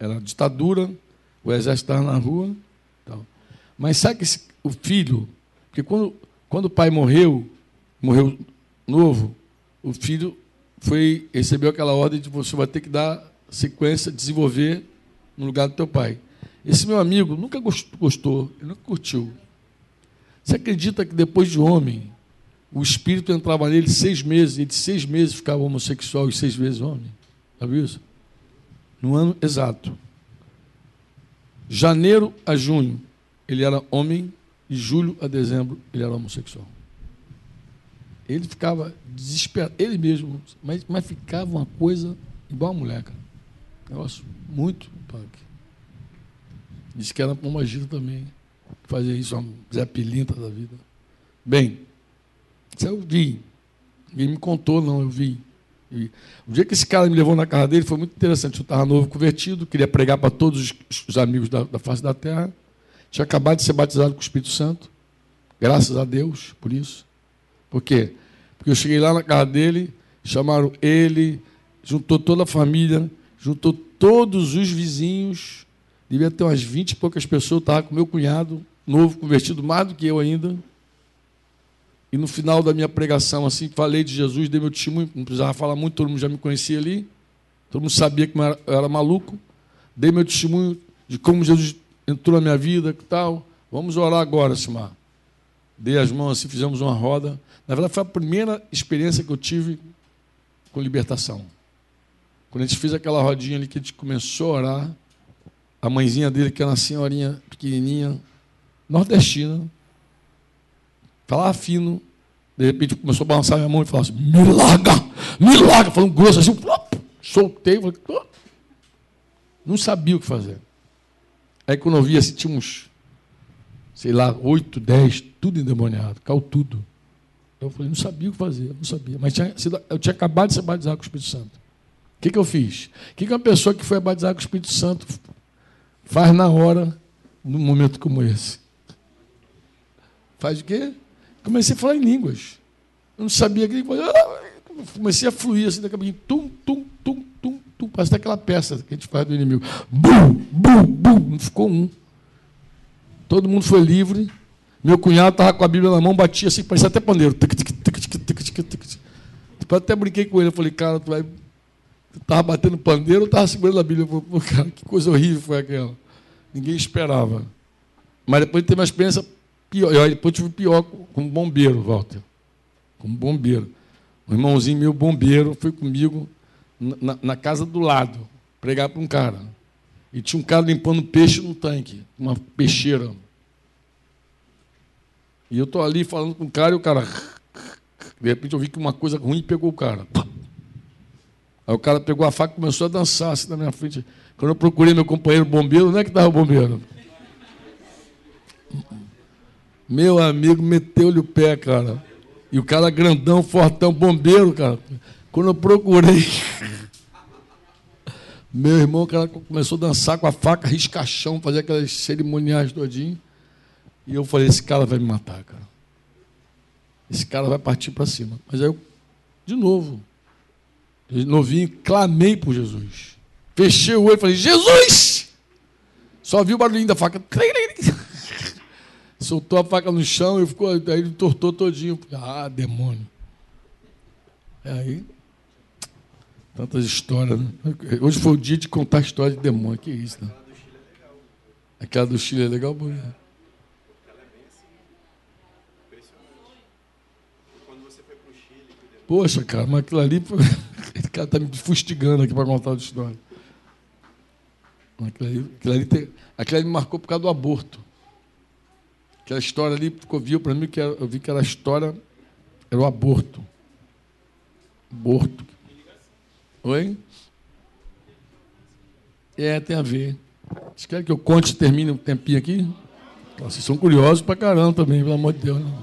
Era ditadura, o exército estava na rua. Tal. Mas sabe que o filho, porque quando, quando o pai morreu, morreu novo, o filho foi recebeu aquela ordem de você vai ter que dar sequência, desenvolver no lugar do teu pai. Esse meu amigo nunca gostou, ele nunca curtiu. Você acredita que depois de homem, o espírito entrava nele seis meses, e de seis meses ficava homossexual e seis meses homem? Sabe isso? No ano exato. Janeiro a junho, ele era homem, de julho a dezembro, ele era homossexual. Ele ficava desesperado, ele mesmo, mas, mas ficava uma coisa igual a mulher, cara. Negócio muito punk. Disse que era uma gira também. Fazia isso, uma Zé Pilinta da vida. Bem, isso eu vi. Ninguém me contou, não, eu vi. E o dia que esse cara me levou na casa dele foi muito interessante. Eu estava novo convertido, queria pregar para todos os amigos da, da face da terra. Tinha acabado de ser batizado com o Espírito Santo. Graças a Deus por isso. Por quê? Porque eu cheguei lá na casa dele, chamaram ele, juntou toda a família, juntou todos os vizinhos, devia ter umas 20 e poucas pessoas, estava com meu cunhado, novo, convertido mais do que eu ainda. E no final da minha pregação, assim, falei de Jesus, dei meu testemunho, não precisava falar muito, todo mundo já me conhecia ali, todo mundo sabia que eu era, eu era maluco. Dei meu testemunho de como Jesus entrou na minha vida e tal. Vamos orar agora, Simar. Dei as mãos assim, fizemos uma roda. Na verdade, foi a primeira experiência que eu tive com libertação. Quando a gente fez aquela rodinha ali que a gente começou a orar, a mãezinha dele, que era uma senhorinha pequenininha, nordestina, falava fino, de repente começou a balançar minha mão e falava assim: me larga, me larga, falando grosso assim, soltei, falei, não sabia o que fazer. Aí quando eu vi assim, tinha uns, sei lá, oito, dez, tudo endemoniado, caiu tudo. Eu falei, não sabia o que fazer, não sabia. Mas tinha eu tinha acabado de ser batizado com o Espírito Santo. O que, que eu fiz? O que, que uma pessoa que foi batizada com o Espírito Santo faz na hora, num momento como esse? Faz o quê? Comecei a falar em línguas. Eu não sabia que. Comecei a fluir assim, daqui a. Tum, tum, tum, tum, tum. Parece daquela peça que a gente faz do inimigo. Bum, bum, bum. Não ficou um. Todo mundo foi livre. Meu cunhado estava com a Bíblia na mão, batia assim, parecia até pandeiro. Depois até brinquei com ele. Eu falei, cara, tu vai. Tu estava batendo pandeiro ou estava segurando a Bíblia? Eu falei, cara, que coisa horrível foi aquela. Ninguém esperava. Mas depois teve uma experiência pior. Eu depois tive pior como bombeiro, Walter. Como bombeiro. Um irmãozinho meu, bombeiro, foi comigo na, na casa do lado, pregar para um cara. E tinha um cara limpando peixe no tanque, uma peixeira. E eu estou ali falando com o cara e o cara. De repente eu vi que uma coisa ruim pegou o cara. Aí o cara pegou a faca e começou a dançar assim na minha frente. Quando eu procurei meu companheiro bombeiro, onde é que estava bombeiro? Meu amigo meteu-lhe o pé, cara. E o cara grandão, fortão, bombeiro, cara. Quando eu procurei, meu irmão, o cara começou a dançar com a faca, riscachão, fazer aquelas cerimoniais todinho. E eu falei, esse cara vai me matar, cara. Esse cara vai partir para cima. Mas aí eu, de novo, novinho, clamei por Jesus. Fechei o olho e falei, Jesus! Só vi o barulhinho da faca. Soltou a faca no chão e ficou, aí ele tortou todinho. Ah, demônio. É aí. Tantas histórias, né? Hoje foi o dia de contar história de demônio. Que isso, né? Aquela do Chile é legal, boa. Poxa, cara, mas aquilo ali. O cara está me fustigando aqui para contar a história. Aquilo ali, aquilo ali, tem, aquilo ali me marcou por causa do aborto. Aquela história ali ficou viu para mim que eu vi que era a história era o aborto. Aborto. Oi? É, tem a ver. Vocês querem que eu conte e termine um tempinho aqui? Vocês são curiosos pra caramba também, pelo amor de Deus. Né?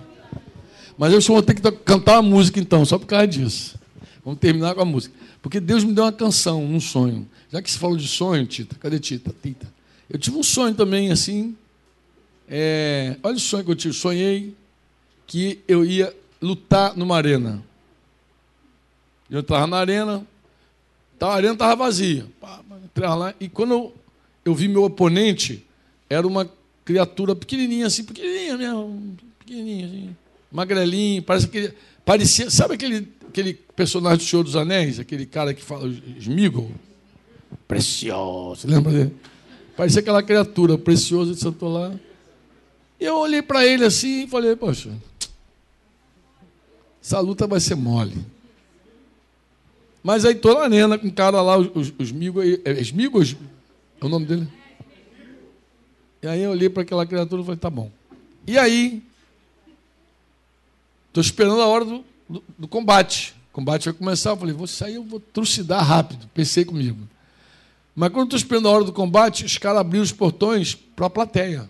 Mas eu só vou ter que cantar a música então, só por causa disso. Vamos terminar com a música. Porque Deus me deu uma canção, um sonho. Já que você falou de sonho, Tita, cadê Tita? Tita. Eu tive um sonho também, assim. É... olha o sonho que eu tive. Sonhei que eu ia lutar numa arena. Eu estava na arena, a arena estava vazia. lá, e quando eu, eu vi meu oponente, era uma criatura pequenininha, assim, pequenininha mesmo, pequenininha, assim, magrelinho, parece que parecia, sabe aquele, aquele personagem do Senhor dos Anéis, aquele cara que fala Smigol? Precioso, lembra dele? Parecia aquela criatura preciosa de Santo lá. E eu olhei para ele assim e falei, poxa, essa luta vai ser mole. Mas aí tô na arena com o cara lá, os, os, os Migos, é, Esmigos? É o nome dele? E aí eu olhei para aquela criatura e falei, tá bom. E aí, estou esperando a hora do, do, do, combate. O combate vai começar, eu falei, vou sair, eu vou trucidar rápido. Pensei comigo. Mas quando estou esperando a hora do combate, os caras abriram os portões para a plateia.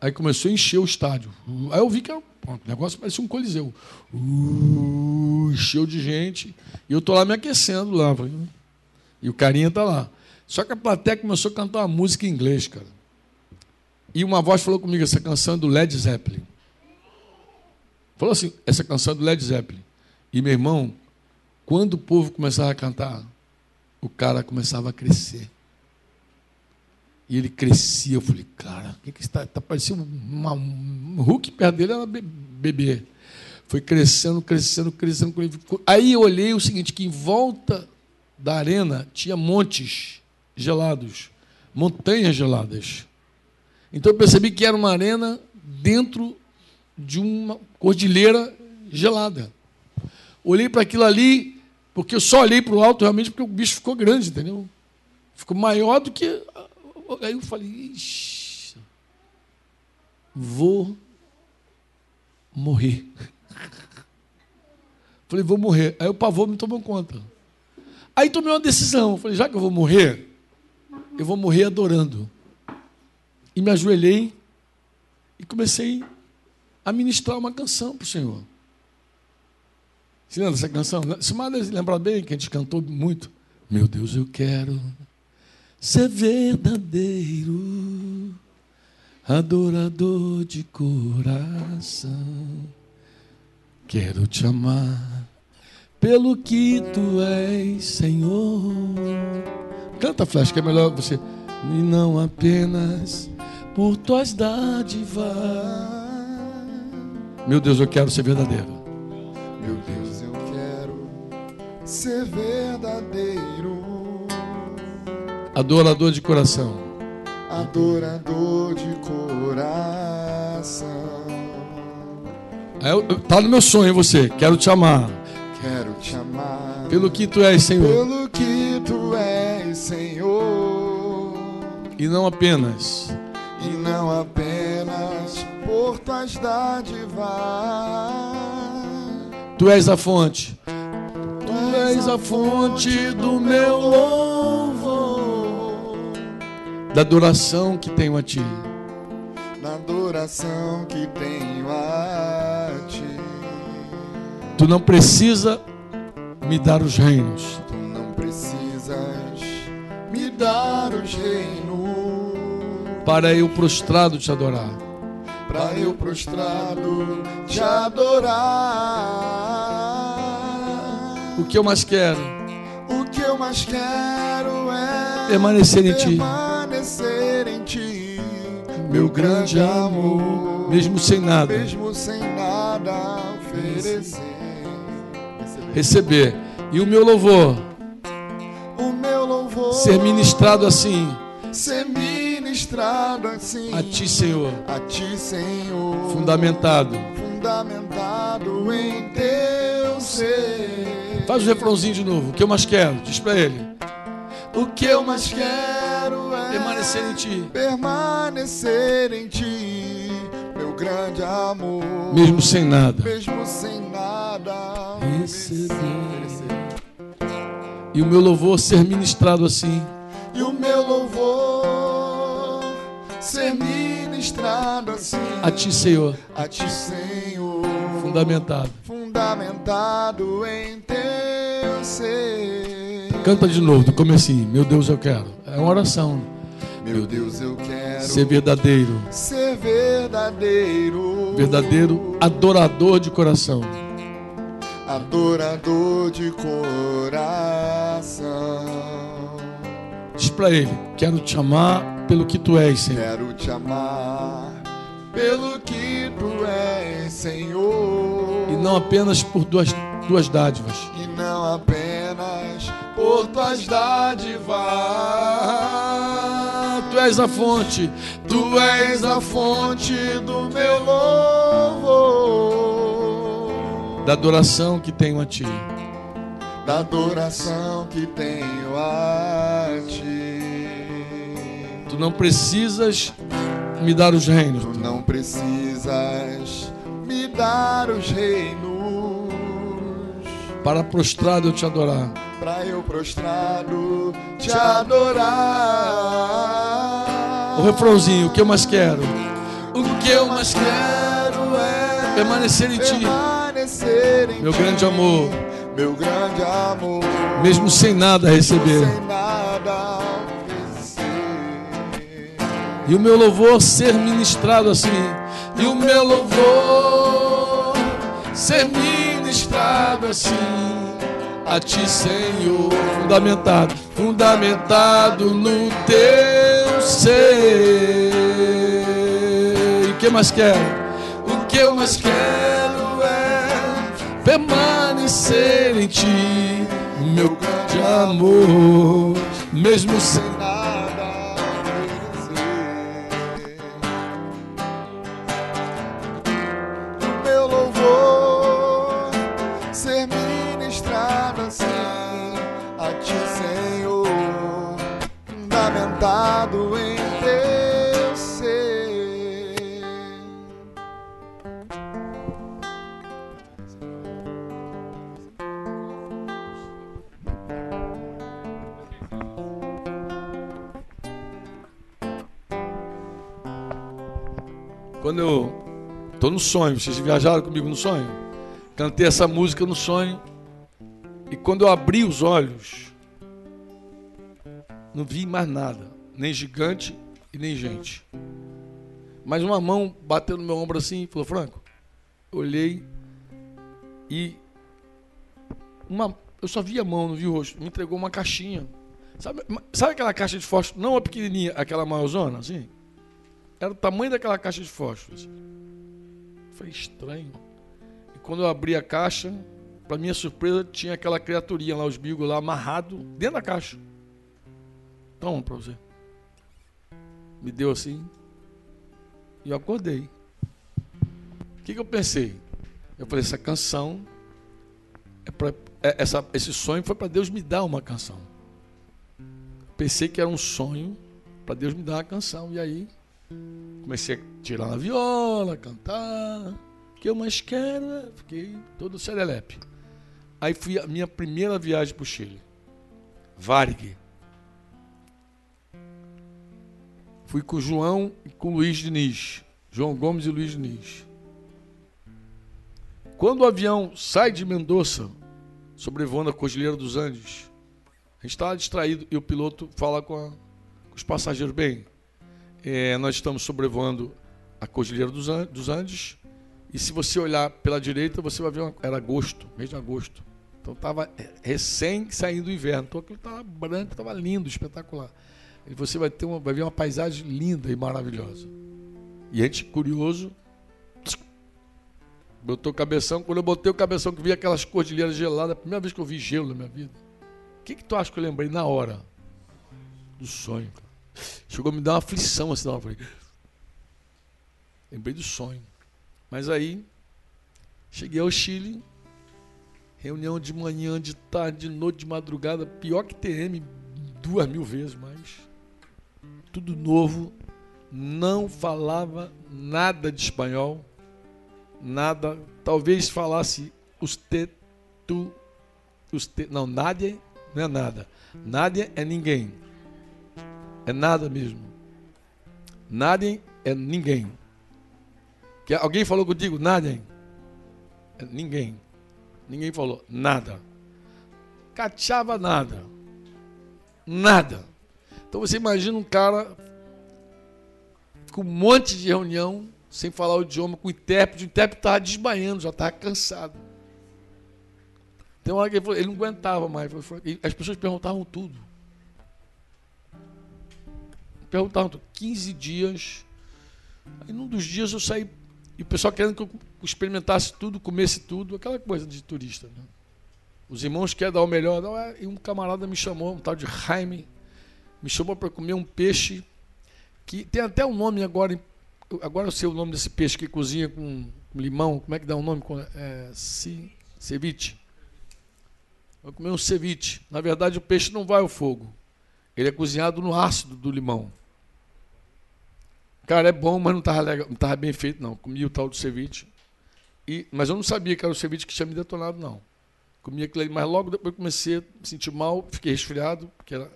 Aí começou a encher o estádio. Aí eu vi que era, o negócio parecia um coliseu. Uh, encheu de gente. E eu estou lá me aquecendo lá. E o carinha está lá. Só que a plateia começou a cantar uma música em inglês, cara. E uma voz falou comigo, essa canção é do Led Zeppelin. Falou assim, essa canção é do Led Zeppelin. E meu irmão, quando o povo começava a cantar, o cara começava a crescer. E ele crescia. Eu falei, cara, o que, que está? Está parecendo uma, um Hulk perto dele era bebê. Foi crescendo, crescendo, crescendo. Aí eu olhei o seguinte: que em volta da arena tinha montes gelados, montanhas geladas. Então eu percebi que era uma arena dentro de uma cordilheira gelada. Olhei para aquilo ali, porque eu só olhei para o alto realmente porque o bicho ficou grande, entendeu? Ficou maior do que Aí eu falei, Ixi, vou morrer. Falei, vou morrer. Aí o pavor me tomou conta. Aí tomei uma decisão. Falei, já que eu vou morrer, eu vou morrer adorando. E me ajoelhei e comecei a ministrar uma canção para o Senhor. Você lembra dessa canção? Se lembra bem que a gente cantou muito. Meu Deus, eu quero ser verdadeiro, adorador de coração. Quero te amar pelo que tu és, Senhor. Canta, Flash, que é melhor você. E não apenas por tuas dádivas. Meu Deus, eu quero ser verdadeiro. Meu Deus, eu quero ser verdadeiro Adorador de coração. Adorador de coração. Está no meu sonho você. Quero te amar. Quero te amar. Pelo que tu és, Senhor. Pelo que tu és, Senhor. E não apenas. E não apenas por tuas dádivas. Tu és a fonte. Tu és a fonte do meu louvor da adoração que tenho a Ti. Da adoração que tenho a Ti. Tu não precisa me dar os reinos. Tu não precisas me dar os reinos. Para eu prostrado te adorar. Para eu prostrado te adorar. O que eu mais quero? O que eu mais quero é permanecer em Ti permanecer em ti, meu grande amor, mesmo sem nada, mesmo sem nada oferecer, receber. E o meu louvor, o meu louvor, ser ministrado assim, ser ministrado assim, a ti, Senhor, a ti, Senhor, fundamentado, fundamentado em teu ser. Faz o refrãozinho de novo. O que eu mais quero? Diz para ele. O que eu mais quero é permanecer em ti, permanecer em ti, meu grande amor. mesmo sem nada. mesmo sem nada Receber. E o meu louvor ser ministrado assim, E o meu louvor ser ministrado assim a ti, Senhor, a ti, Senhor, fundamentado. fundamentado em teu ser. Canta de novo, do comecinho. Meu Deus, eu quero. É uma oração. Meu Deus, eu quero Ser verdadeiro, ser verdadeiro, verdadeiro adorador de coração. adorador de coração. Diz pra ele: Quero te amar pelo que tu és, Senhor. Quero te amar pelo que tu és, Senhor. E não apenas por duas, duas dádivas. e não apenas por tuas dádivas. Tu és a fonte, Tu és a fonte do meu louvor, da adoração que tenho a ti. da adoração que tenho a ti. Tu não precisas me dar os reinos. Tu não precisas me dar os reinos Para prostrado eu te adorar. Para eu prostrado te adorar. O refrãozinho, o que eu mais quero? O que eu mais quero é Permanecer em ti, permanecer em meu ti, grande amor, meu grande amor, mesmo sem nada receber. sem nada vencer. E o meu louvor ser ministrado assim. E o meu louvor ser ministrado assim. A ti, Senhor, fundamentado, fundamentado no teu ser. O que mais quero? O que eu mais quero é permanecer em ti, meu grande amor, mesmo sem nada fundamentado em teu ser. Quando eu tô no sonho, vocês viajaram comigo no sonho? Cantei essa música no sonho. E quando eu abri os olhos, não vi mais nada, nem gigante e nem gente. Mas uma mão bateu no meu ombro assim e falou: Franco, olhei e uma, eu só vi a mão, não vi o rosto. Me entregou uma caixinha. Sabe, sabe aquela caixa de fósforo? Não a pequenininha, aquela maiorzona, assim? Era o tamanho daquela caixa de fósforo. assim. Foi estranho. E quando eu abri a caixa, para minha surpresa, tinha aquela criaturinha lá, os bigos lá, amarrado dentro da caixa. Toma pra você. Me deu assim. E eu acordei. O que, que eu pensei? Eu falei, essa canção, é pra, é- essa, esse sonho foi para Deus me dar uma canção. Pensei que era um sonho para Deus me dar uma canção. E aí Comecei a tirar na viola, cantar. O que eu mais quero é. Fiquei todo serelepe. Aí fui a minha primeira viagem para o Chile. Varig. Fui com o João e com o Luiz Diniz. João Gomes e Luiz Diniz. Quando o avião sai de Mendoza, sobrevoando a Cordilheira dos Andes, a gente estava distraído e o piloto fala com, a- com os passageiros: bem, é, nós estamos sobrevoando a Cordilheira dos An- dos Andes. E se você olhar pela direita, você vai ver uma, era agosto, mês de agosto. Então estava recém saindo do inverno. Então aquilo estava branco, estava lindo, espetacular. E você vai ter uma, vai ver uma paisagem linda e maravilhosa. E a gente curioso botou o cabeção. Quando eu botei o cabeção que vi aquelas cordilheiras geladas, a primeira vez que eu vi gelo na minha vida. O que, que tu acha que eu lembrei na hora? Do sonho. Chegou a me dar uma aflição assim, não, falei, lembrei do sonho. Mas aí, cheguei ao Chile, reunião de manhã, de tarde, de noite, de madrugada, pior que TM, duas mil vezes mais. Tudo novo. Não falava nada de espanhol. Nada. Talvez falasse os te, tu, os te, não, nadie não é nada. Nadie é ninguém. É nada mesmo. Nadie é ninguém. Que alguém falou contigo, nadie? É ninguém. Ninguém falou nada. Cachava nada. Nada. Então você imagina um cara com um monte de reunião, sem falar o idioma, com o intérprete, o intérprete estava desmaiando, já estava cansado. Tem uma hora que ele, falou, ele não aguentava mais. As pessoas perguntavam tudo. Perguntavam tudo. 15 dias. Aí num dos dias eu saí. E o pessoal querendo que eu experimentasse tudo, comesse tudo, aquela coisa de turista. Né? Os irmãos querem dar o melhor. E um camarada me chamou, um tal de Jaime, me chamou para comer um peixe que tem até um nome agora. Agora eu sei o nome desse peixe que cozinha com limão. Como é que dá o um nome? É, ceviche. Vou comer um ceviche. Na verdade, o peixe não vai ao fogo. Ele é cozinhado no ácido do limão. Cara, é bom, mas não estava bem feito, não. Comi o tal do ceviche. E, mas eu não sabia que era o ceviche que tinha me detonado, não. Comia aquilo ali, mas logo depois comecei a me sentir mal, fiquei resfriado, porque era.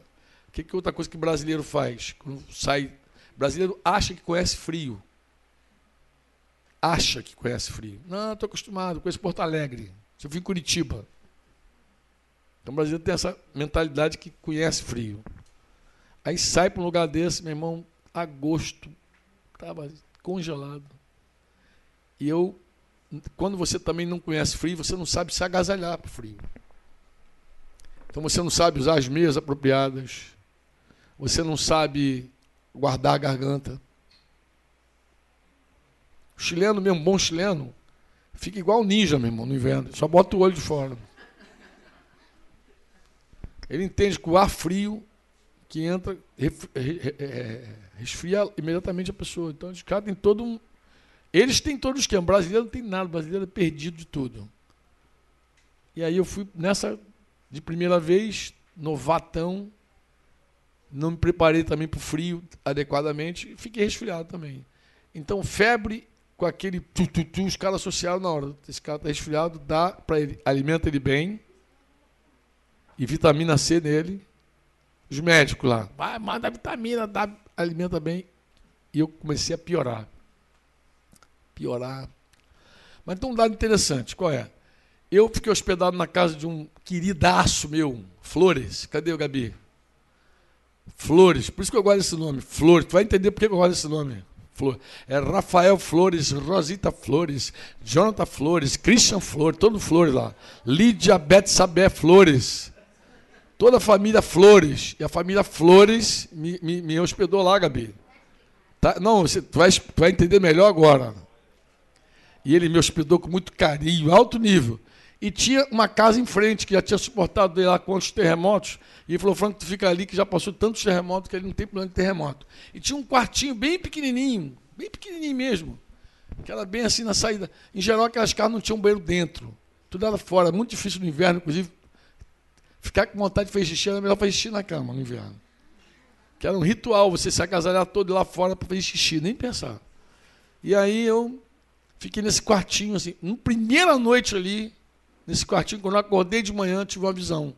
Que, que outra coisa que brasileiro faz? Sai. Brasileiro acha que conhece frio. Acha que conhece frio. Não, estou acostumado, conheço Porto Alegre. Eu vim em Curitiba. Então o brasileiro tem essa mentalidade que conhece frio. Aí sai para um lugar desse, meu irmão, agosto, estava congelado. E eu, quando você também não conhece frio, você não sabe se agasalhar para o frio. Então você não sabe usar as meias apropriadas. Você não sabe guardar a garganta. O chileno, mesmo bom chileno, fica igual ninja, meu irmão, no inverno. Só bota o olho de fora. Ele entende que o ar frio que entra é, resfria imediatamente a pessoa. Então, os caras têm todo um. Eles têm todo o esquema. O brasileiro não tem nada, o brasileiro é perdido de tudo. E aí eu fui nessa de primeira vez, novatão, não me preparei também para o frio adequadamente fiquei resfriado também. Então, febre com aquele tu-tu-tu, os caras associaram na hora. Esse cara está resfriado, dá para ele, alimenta ele bem e vitamina C nele. Os médicos lá, vai, manda vitamina, dá, alimenta bem. E eu comecei a piorar. Piorar. Mas tem um dado interessante, qual é? Eu fiquei hospedado na casa de um queridaço meu, Flores. Cadê o Gabi? Flores, por isso que eu gosto desse nome, Flores. Tu vai entender por que eu gosto desse nome. Flores. É Rafael Flores, Rosita Flores, Jonathan Flores, Christian Flores, todo Flores lá. Lídia Beth Sabé Flores. Toda a família Flores. E a família Flores me, me, me hospedou lá, Gabi. Tá? Não, você tu vai, tu vai entender melhor agora. E ele me hospedou com muito carinho, alto nível. E tinha uma casa em frente que já tinha suportado lá quantos terremotos. E ele falou, Franco, tu fica ali que já passou tantos terremotos que ele não tem problema de terremoto. E tinha um quartinho bem pequenininho, bem pequenininho mesmo. Que era bem assim na saída. Em geral, aquelas casas não tinham banheiro dentro. Tudo era fora. Muito difícil no inverno, inclusive, Ficar com vontade de fazer xixi era melhor fazer xixi na cama no inverno. Que era um ritual, você se agasalhar todo lá fora para fazer xixi, nem pensar. E aí eu fiquei nesse quartinho, assim, na primeira noite ali, nesse quartinho, quando eu acordei de manhã, tive uma visão.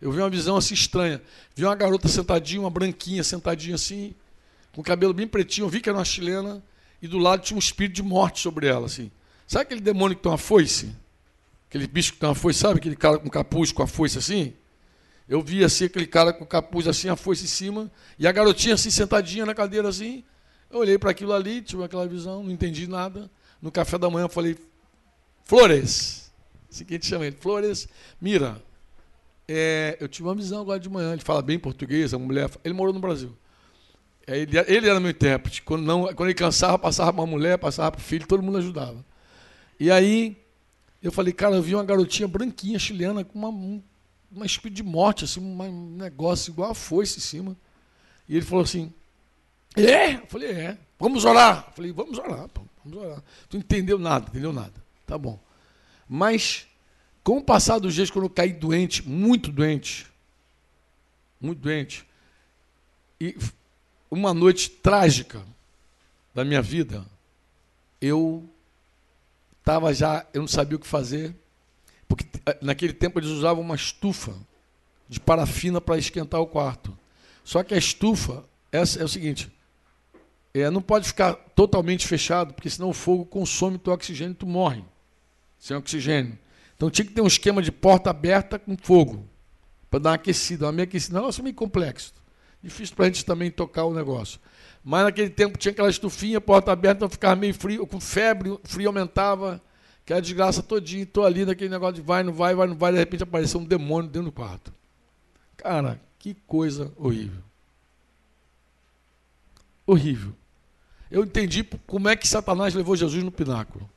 Eu vi uma visão assim estranha. Vi uma garota sentadinha, uma branquinha sentadinha assim, com o cabelo bem pretinho, eu vi que era uma chilena, e do lado tinha um espírito de morte sobre ela, assim. Sabe aquele demônio que tem uma foice? Aquele bicho que tem uma foice, sabe? Aquele cara com capuz, com a foice assim. Eu vi assim, aquele cara com capuz assim, a foice em cima, e a garotinha assim, sentadinha na cadeira assim. Eu olhei para aquilo ali, tive aquela visão, não entendi nada. No café da manhã eu falei, Flores, gente chama ele, Flores, mira, é, eu tive uma visão agora de manhã, ele fala bem português, a mulher, ele morou no Brasil. É, ele, ele era meu intérprete, quando, não, quando ele cansava, passava para uma mulher, passava para o filho, todo mundo ajudava. E aí, eu falei, cara, eu vi uma garotinha branquinha, chilena, com uma, uma espírito de morte, assim, um negócio igual a foice em cima. E ele falou assim, é? Eu falei, é. Vamos orar. Eu falei, vamos orar, pô, vamos orar. Tu entendeu nada, entendeu nada. Tá bom. Mas, com o passar dos dias, quando eu caí doente, muito doente, muito doente. E uma noite trágica da minha vida, eu estava já, eu não sabia o que fazer, porque eh, naquele tempo eles usavam uma estufa de parafina para esquentar o quarto. Só que a estufa é, é o seguinte: é, não pode ficar totalmente fechado, porque senão o fogo consome teu oxigênio e tu morre sem oxigênio. Então tinha que ter um esquema de porta aberta com fogo, para dar uma aquecida, uma meio aquecida. Nossa, meio complexo. Difícil para a gente também tocar o negócio. Mas naquele tempo tinha aquela estufinha, porta aberta, então ficava meio frio, com febre, o frio aumentava, aquela desgraça todinha, estou ali naquele negócio de vai, não vai, vai, não vai, de repente apareceu um demônio dentro do quarto. Cara, que coisa horrível. Horrível. Eu entendi como é que Satanás levou Jesus no pináculo.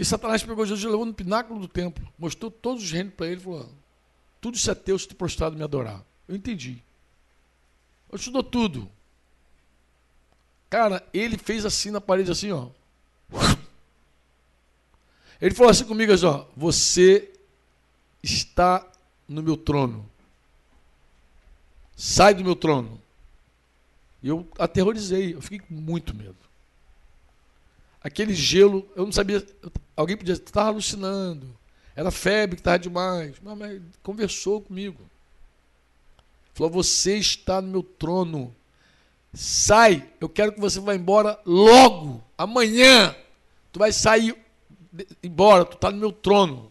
Porque Satanás pegou Jesus e levou no pináculo do templo, mostrou todos os reinos para ele e falou: tudo isso é teu se tu prostrado me adorar. Eu entendi. Eu te dou tudo. Cara, ele fez assim na parede, assim, ó. Ele falou assim comigo, assim, ó. Você está no meu trono. Sai do meu trono. E eu aterrorizei, eu fiquei com muito medo. Aquele gelo, eu não sabia. Alguém podia estar alucinando. Era febre que estava demais. Mas, mas conversou comigo. Falou: Você está no meu trono. Sai, eu quero que você vá embora logo. Amanhã. Tu vai sair embora, tu está no meu trono.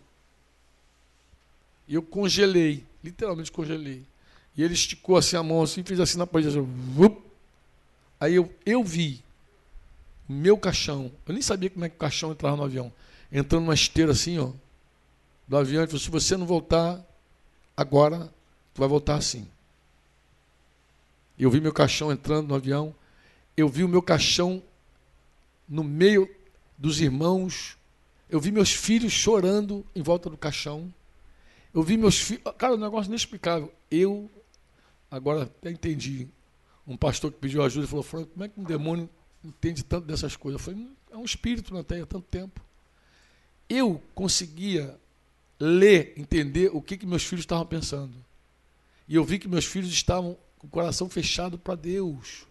E eu congelei, literalmente congelei. E ele esticou assim a mão assim, fez assim na parede. Assim, Aí eu, eu vi meu caixão. Eu nem sabia como é que o caixão entrava no avião. Entrando numa esteira assim, ó do avião e falou: se você não voltar agora, tu vai voltar assim. Eu vi meu caixão entrando no avião, eu vi o meu caixão no meio dos irmãos, eu vi meus filhos chorando em volta do caixão. Eu vi meus filhos. Cara, um negócio inexplicável. Eu, agora até entendi. Um pastor que pediu ajuda falou: Franco, como é que um demônio entende tanto dessas coisas? Eu falei: é um espírito na terra há tanto tempo. Eu conseguia ler, entender o que, que meus filhos estavam pensando. E eu vi que meus filhos estavam com o coração fechado para Deus.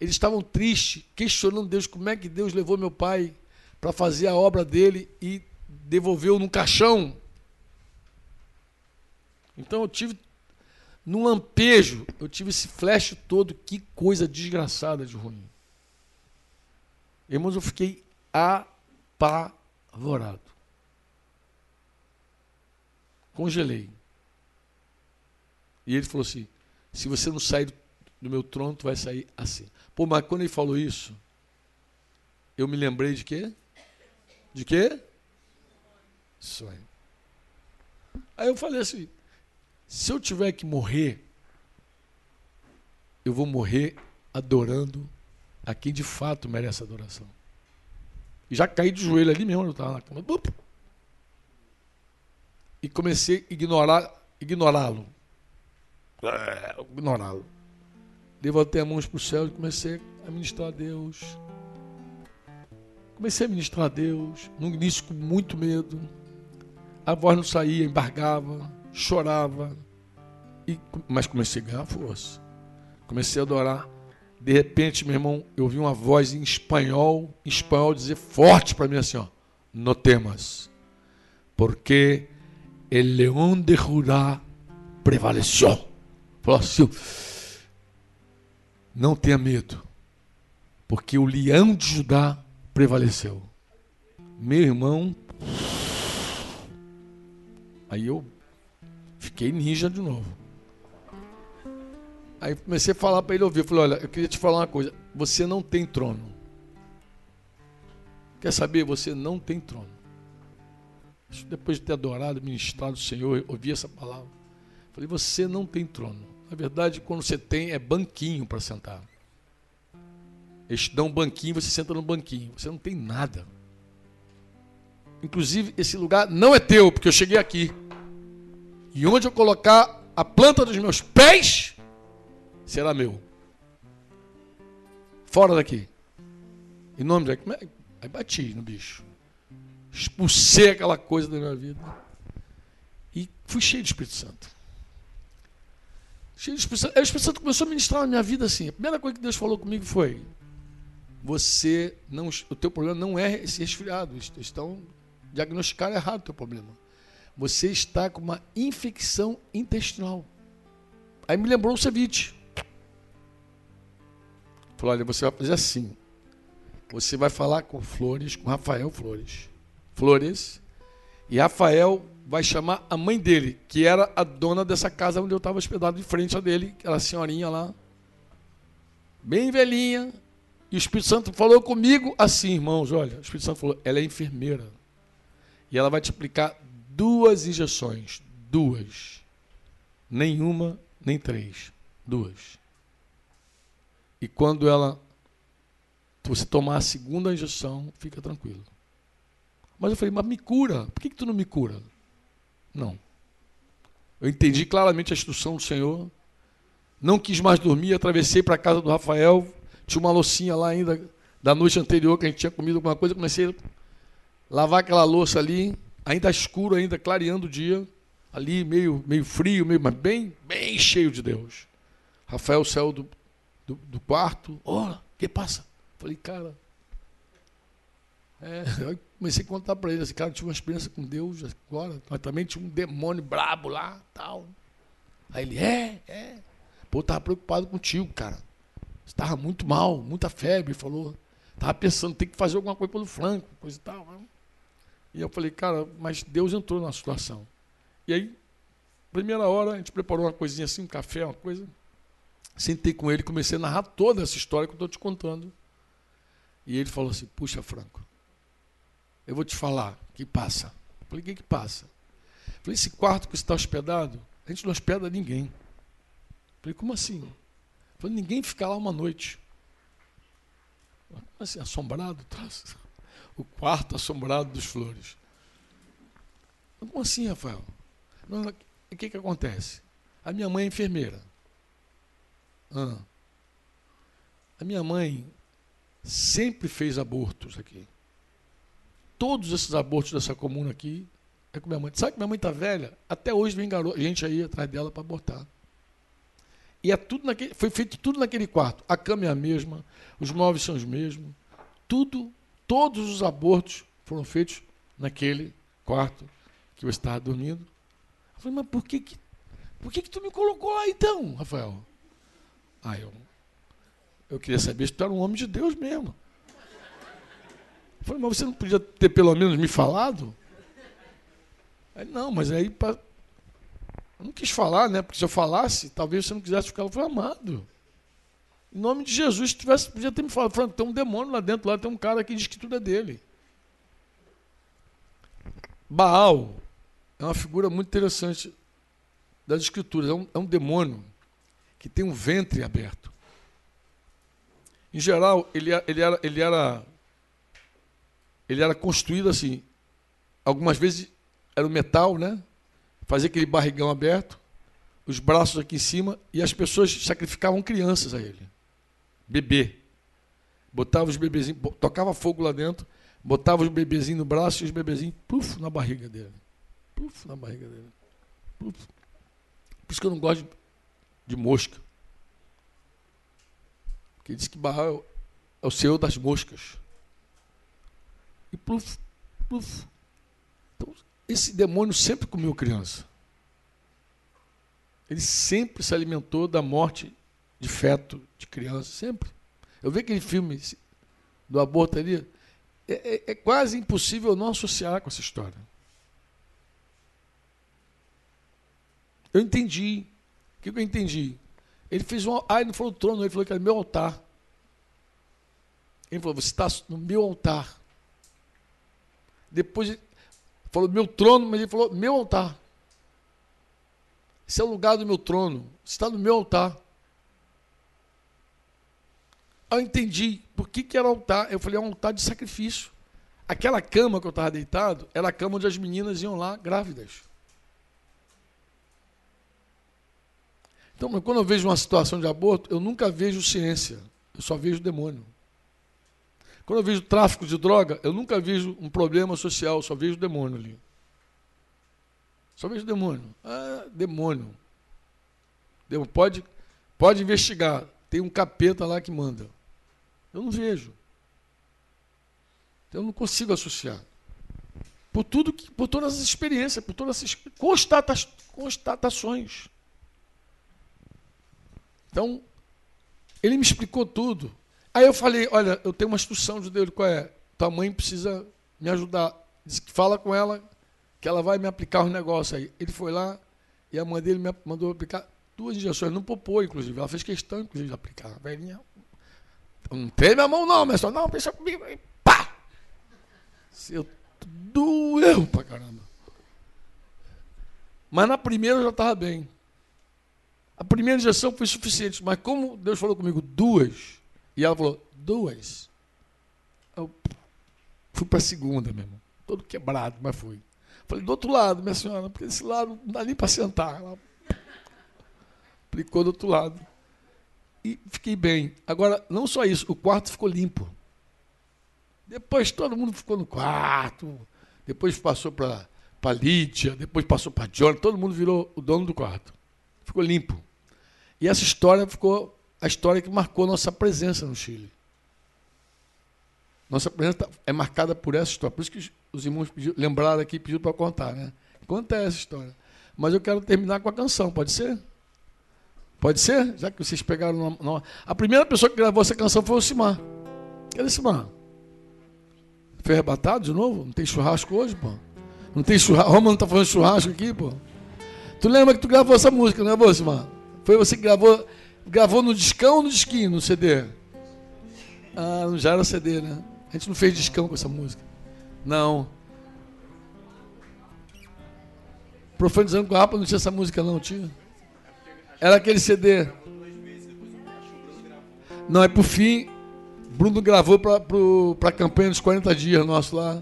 Eles estavam tristes, questionando Deus como é que Deus levou meu pai para fazer a obra dele e devolveu num caixão. Então eu tive, num lampejo, eu tive esse flash todo, que coisa desgraçada de ruim. Irmãos, eu fiquei apavorado. Congelei. E ele falou assim: se você não sair do meu trono, tu vai sair assim. Pô, mas quando ele falou isso, eu me lembrei de quê? De quê? Sonho. Aí eu falei assim: se eu tiver que morrer, eu vou morrer adorando a quem de fato merece adoração. E já caí de joelho ali mesmo, eu estava na cama e comecei a ignorar, ignorá-lo. É, ignorá-lo. Levantei as mãos para o céu e comecei a ministrar a Deus. Comecei a ministrar a Deus, no início com muito medo. A voz não saía, embargava, chorava. E, mas comecei a ganhar força. Comecei a adorar. De repente, meu irmão, eu ouvi uma voz em espanhol, em espanhol dizer forte para mim assim, ó, no temas, porque el león de Judá prevaleceu. Falou assim: não tenha medo, porque o leão de Judá prevaleceu. Meu irmão, aí eu fiquei ninja de novo. Aí comecei a falar para ele ouvir. Eu falei: olha, eu queria te falar uma coisa. Você não tem trono. Quer saber? Você não tem trono depois de ter adorado, ministrado o Senhor, ouvi essa palavra. Falei, você não tem trono. Na verdade, quando você tem, é banquinho para sentar. Eles te dão um banquinho, você senta no banquinho. Você não tem nada. Inclusive, esse lugar não é teu, porque eu cheguei aqui. E onde eu colocar a planta dos meus pés, será meu. Fora daqui. Em nome de. Aí bati no bicho expulsei aquela coisa da minha vida. E fui cheio de Espírito Santo. Cheio do Espírito Santo. Aí o Espírito Santo começou a ministrar na minha vida assim. A primeira coisa que Deus falou comigo foi: Você não, o teu problema não é esse resfriado. Estão diagnosticaram errado o teu problema. Você está com uma infecção intestinal. Aí me lembrou o ceviche. Falou: Olha, você vai fazer assim. Você vai falar com Flores, com Rafael Flores. Flores. E Rafael vai chamar a mãe dele, que era a dona dessa casa onde eu estava hospedado de frente a dele, aquela senhorinha lá, bem velhinha. E o Espírito Santo falou comigo assim, irmãos, olha, o Espírito Santo falou, ela é enfermeira. E ela vai te aplicar duas injeções, duas. Nenhuma, nem três, duas. E quando ela você tomar a segunda injeção, fica tranquilo. Mas eu falei, mas me cura. Por que, que tu não me cura? Não. Eu entendi claramente a instrução do Senhor. Não quis mais dormir, atravessei para a casa do Rafael. Tinha uma loucinha lá ainda da noite anterior que a gente tinha comido alguma coisa. Comecei a lavar aquela louça ali, ainda escuro, ainda clareando o dia. Ali meio, meio frio, meio, mas bem, bem cheio de Deus. Rafael saiu do, do, do quarto. O que passa? Falei, cara, é, eu comecei a contar para ele, esse cara tinha uma experiência com Deus agora, mas também tinha um demônio brabo lá, tal. Aí ele, é, é. Pô, eu tava preocupado contigo, cara. Você tava muito mal, muita febre, falou. Tava pensando, tem que fazer alguma coisa pelo Franco, coisa e tal. Né? E eu falei, cara, mas Deus entrou na situação. E aí, primeira hora, a gente preparou uma coisinha assim, um café, uma coisa. Sentei com ele, comecei a narrar toda essa história que eu estou te contando. E ele falou assim, puxa, Franco, eu vou te falar, que passa. Eu falei, o que, que passa? Eu falei, esse quarto que está hospedado, a gente não hospeda ninguém. Eu falei, como assim? Eu falei, ninguém fica lá uma noite. Como assim, assombrado? O quarto assombrado dos flores. Como assim, Rafael? O que, que acontece? A minha mãe é enfermeira. Ah. A minha mãe sempre fez abortos aqui todos esses abortos dessa comuna aqui é com minha mãe. Sabe que minha mãe está velha? Até hoje vem garoto, gente aí atrás dela para abortar. E é tudo naquele, foi feito tudo naquele quarto. A cama é a mesma, os móveis são os mesmos. Tudo, todos os abortos foram feitos naquele quarto que eu estava dormindo. Eu falei, mas por que que, por que, que tu me colocou lá então, Rafael? Ah, eu, eu queria saber se tu era um homem de Deus mesmo. Falei, mas você não podia ter pelo menos me falado? Aí, não, mas aí pra... eu não quis falar, né? Porque se eu falasse, talvez você não quisesse ficar. Eu amado. Em nome de Jesus, se tivesse, podia ter me falado, Franco, tem um demônio lá dentro, lá tem um cara que diz que tudo é dele. Baal é uma figura muito interessante das escrituras. É um, é um demônio que tem um ventre aberto. Em geral, ele, ele, era, ele era ele era construído assim. Algumas vezes era o metal, né? Fazia aquele barrigão aberto, os braços aqui em cima, e as pessoas sacrificavam crianças a ele. Bebê. Botava os bebezinhos, tocava fogo lá dentro, botava os bebezinhos no braço e os bebezinhos, puf, na barriga dele. Puf, na barriga dele. Puf. Por isso que eu não gosto de, de mosca. Porque diz que Barral é o senhor das moscas e pluf, pluf. Então, esse demônio sempre comeu criança. Ele sempre se alimentou da morte de feto de criança, sempre. Eu vi aquele filme do aborto ali, é, é, é quase impossível não associar com essa história. Eu entendi. O que eu entendi? Ele fez um. Ah, ele não falou trono, ele falou que era meu altar. Ele falou: Você está no meu altar. Depois falou meu trono, mas ele falou meu altar. Esse é o lugar do meu trono. Está no meu altar. Eu entendi por que, que era altar. Eu falei, é um altar de sacrifício. Aquela cama que eu estava deitado era a cama onde as meninas iam lá grávidas. Então, quando eu vejo uma situação de aborto, eu nunca vejo ciência, eu só vejo demônio. Quando eu vejo tráfico de droga, eu nunca vejo um problema social, só vejo demônio ali. Só vejo demônio. Ah, demônio. Pode, pode investigar. Tem um capeta lá que manda. Eu não vejo. Eu não consigo associar. Por tudo que, por todas as experiências, por todas as constata, constatações. Então, ele me explicou tudo. Aí eu falei, olha, eu tenho uma instrução de Deus, qual é? Tua mãe precisa me ajudar. Diz que fala com ela que ela vai me aplicar os negócios aí. Ele foi lá e a mãe dele me mandou aplicar duas injeções, não popou, inclusive. Ela fez questão, inclusive, de aplicar. A velhinha. Não treme a mão, não, mas só não, pensa comigo. E pá! Eu doeu pra caramba. Mas na primeira eu já estava bem. A primeira injeção foi suficiente, mas como Deus falou comigo duas, e ela falou duas, eu fui para a segunda, meu irmão. Todo quebrado, mas fui. Falei, do outro lado, minha senhora, porque esse lado não dá nem para sentar. Ela aplicou do outro lado. E fiquei bem. Agora, não só isso, o quarto ficou limpo. Depois todo mundo ficou no quarto. Depois passou para Lídia, depois passou para John, todo mundo virou o dono do quarto. Ficou limpo. E essa história ficou a história que marcou nossa presença no Chile. Nossa presença é marcada por essa história. Por isso que os irmãos lembraram aqui e pediram para contar. Né? Conta essa história. Mas eu quero terminar com a canção, pode ser? Pode ser? Já que vocês pegaram. No... A primeira pessoa que gravou essa canção foi o Simar. Cadê Simar? Foi arrebatado de novo? Não tem churrasco hoje, pô? Não tem churrasco. Roma não está fazendo churrasco aqui, pô? Tu lembra que tu gravou essa música, não é, Simar? Foi você que gravou. Gravou no discão ou no disquinho, no CD? Ah, já era CD, né? A gente não fez discão com essa música. Não. Profanizando com a Rapa não tinha essa música, não, tinha? Era aquele CD. Não, é por fim. Bruno gravou para a campanha dos 40 dias nosso lá.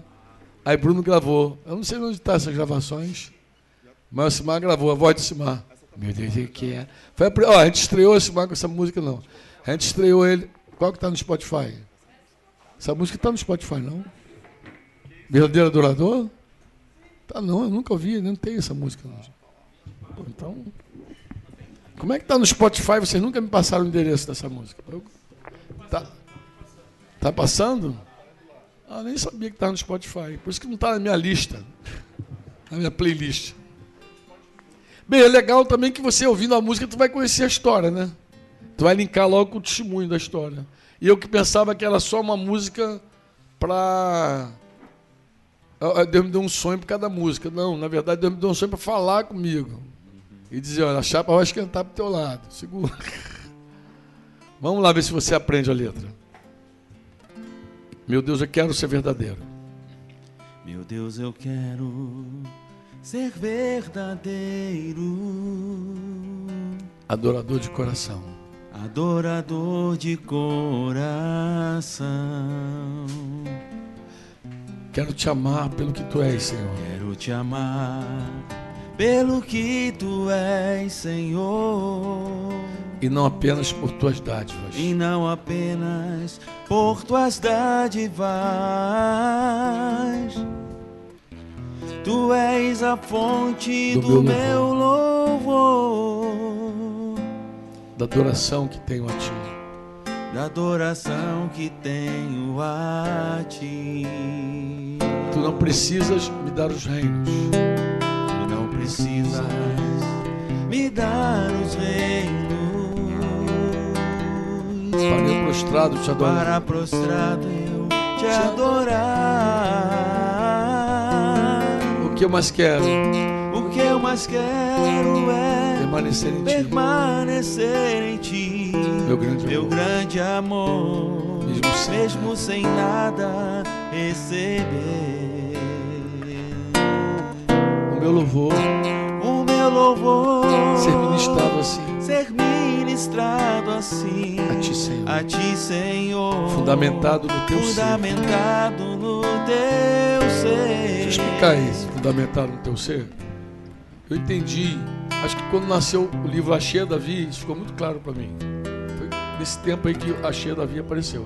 Aí Bruno gravou. Eu não sei onde tá essas gravações. Mas o Simar gravou, a voz do Simar. Meu Deus, o que? Foi a, ó, a gente estreou Simar com essa música, não. A gente estreou ele. Qual que está no Spotify? Essa música está no Spotify, não? Verdadeiro Adorador? Tá não, eu nunca ouvi, não tem essa música. Não. Então, como é que está no Spotify? Vocês nunca me passaram o endereço dessa música. Tá, tá passando? Ah, nem sabia que estava no Spotify. Por isso que não está na minha lista, na minha playlist. Bem, é legal também que você ouvindo a música, tu vai conhecer a história, né? Tu vai linkar logo com o testemunho da história. E eu que pensava que era só uma música para. Deus me deu um sonho por cada música. Não, na verdade, Deus me deu um sonho para falar comigo. E dizer: olha, a chapa vai esquentar para o teu lado. Segura. Vamos lá ver se você aprende a letra. Meu Deus, eu quero ser verdadeiro. Meu Deus, eu quero ser verdadeiro. Adorador de coração adorador de coração. Quero te amar pelo que tu és, Senhor. Quero te amar pelo que tu és, Senhor. E não apenas por tuas dádivas. E não apenas por tuas dádivas. Tu és a fonte do, do meu, meu louvor da adoração que tenho a ti. Da adoração que tenho a ti. Tu não precisas me dar os reinos. Tu não precisas me dar os reinos. Prostrado te adorar. Para prostrado eu te adorar. O que eu mais quero? O que eu mais quero é permanecer em ti, permanecer em ti. Meu grande meu amor, grande amor. Mesmo, sem, mesmo sem nada receber. O meu louvor, o meu louvor, ser ministrado assim, ser ministrado assim. A ti, Senhor, a ti, Senhor, fundamentado no teu fundamentado ser, no teu ser. Deixa eu explicar isso, fundamentado no teu ser. Eu entendi Acho que quando nasceu o livro Achei Davi, isso ficou muito claro para mim. Foi nesse tempo aí que Achei Davi apareceu.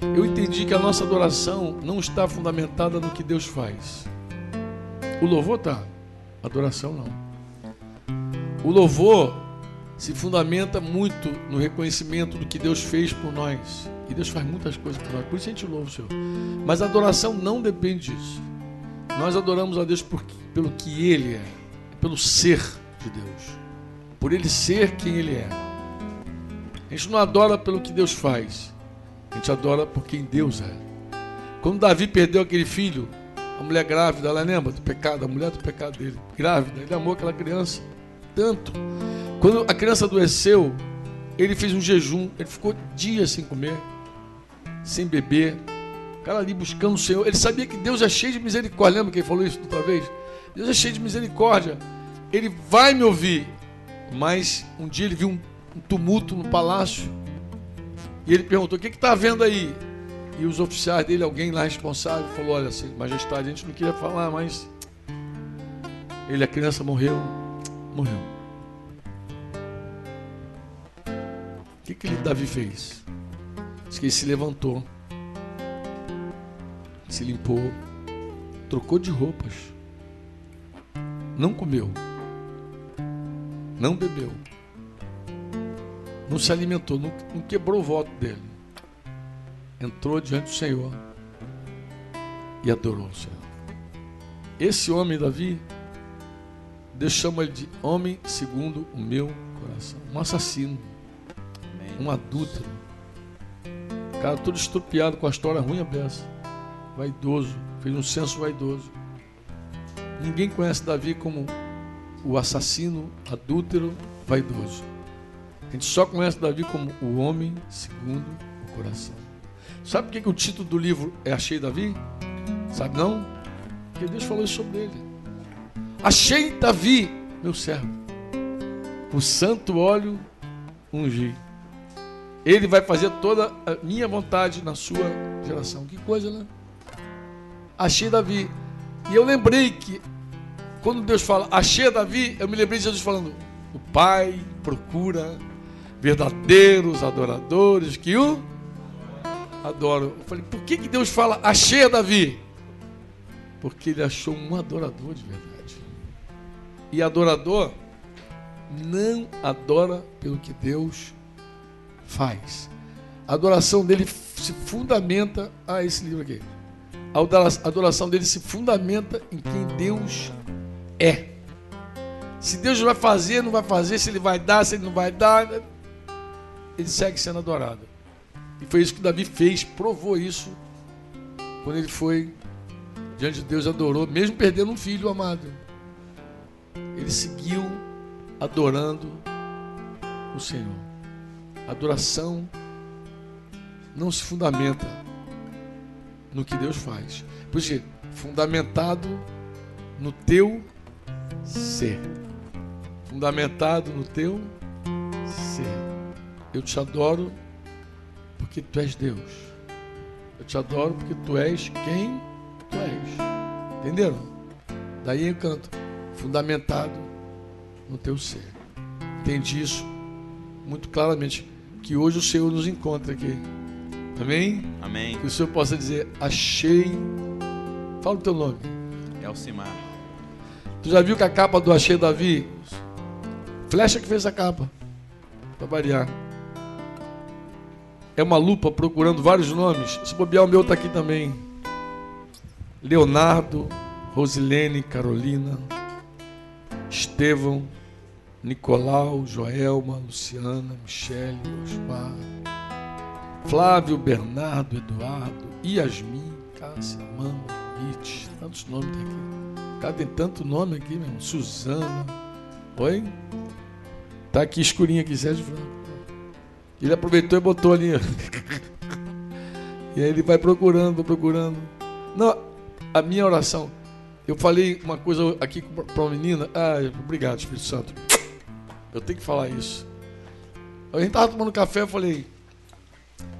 Eu entendi que a nossa adoração não está fundamentada no que Deus faz. O louvor a adoração não. O louvor se fundamenta muito no reconhecimento do que Deus fez por nós. E Deus faz muitas coisas por nós, por isso a gente louva o Senhor. Mas a adoração não depende disso. Nós adoramos a Deus por, pelo que Ele é, pelo ser de Deus, por Ele ser quem Ele é. A gente não adora pelo que Deus faz, a gente adora por quem Deus é. Quando Davi perdeu aquele filho, a mulher grávida, ela lembra do pecado, a mulher do pecado dele, grávida, ele amou aquela criança tanto. Quando a criança adoeceu, ele fez um jejum, ele ficou dias sem comer, sem beber, o cara ali buscando o Senhor. Ele sabia que Deus é cheio de misericórdia. Lembra que ele falou isso outra vez? Deus é cheio de misericórdia. Ele vai me ouvir. Mas um dia ele viu um, um tumulto no palácio. E ele perguntou: O que está havendo aí? E os oficiais dele, alguém lá responsável, falou: Olha, majestade, a gente não queria falar, mas. Ele, a criança morreu. Morreu. O que, que Davi fez? Diz que ele se levantou, se limpou, trocou de roupas, não comeu, não bebeu, não se alimentou, não, não quebrou o voto dele. Entrou diante do Senhor e adorou o Senhor. Esse homem, Davi, Deus chama ele de homem segundo o meu coração. Um assassino, um adúltero. Cara, todo estrupiado com a história ruim a. Vaidoso, fez um senso vaidoso. Ninguém conhece Davi como o assassino, adúltero, vaidoso. A gente só conhece Davi como o homem segundo o coração. Sabe por que, que o título do livro é Achei Davi? Sabe não? Porque Deus falou isso sobre ele. Achei Davi, meu servo. O santo óleo ungi. Ele vai fazer toda a minha vontade na sua geração. Que coisa, né? Achei Davi. E eu lembrei que quando Deus fala achei Davi, eu me lembrei de Jesus falando: o Pai procura verdadeiros adoradores que o adoram. Eu falei, por que, que Deus fala achei Davi? Porque ele achou um adorador de verdade. E adorador não adora pelo que Deus faz. A adoração dele se fundamenta a ah, esse livro aqui. A adoração dele se fundamenta em quem Deus é. Se Deus vai fazer, não vai fazer, se ele vai dar, se ele não vai dar, ele segue sendo adorado. E foi isso que Davi fez, provou isso quando ele foi diante de Deus, adorou, mesmo perdendo um filho amado. Ele seguiu adorando o Senhor. Adoração não se fundamenta no que Deus faz. Por isso, fundamentado no teu ser. Fundamentado no teu ser. Eu te adoro porque tu és Deus. Eu te adoro porque tu és quem tu és. Entenderam? Daí eu canto, fundamentado no teu ser. Entendi isso muito claramente. Que hoje o Senhor nos encontra aqui. Amém? Amém. Que o Senhor possa dizer, achei. Fala o teu nome. Elcimar. Tu já viu que a capa do Achei Davi? Flecha que fez a capa. Para variar. É uma lupa procurando vários nomes. Se bobear, o meu está aqui também. Leonardo, Rosilene, Carolina, Estevão, Nicolau, Joelma, Luciana, Michele, Osmar, Flávio, Bernardo, Eduardo, Yasmin, Cássia, Amanda, It, tantos nomes aqui. Cara, tem tanto nome aqui, meu. Suzana. Oi? Tá aqui escurinho aqui, Sérgio Franco. Ele aproveitou e botou ali. e aí ele vai procurando, procurando. Não, a minha oração. Eu falei uma coisa aqui para uma menina. Ah, obrigado, Espírito Santo. Eu tenho que falar isso. A gente estava tomando café, eu falei: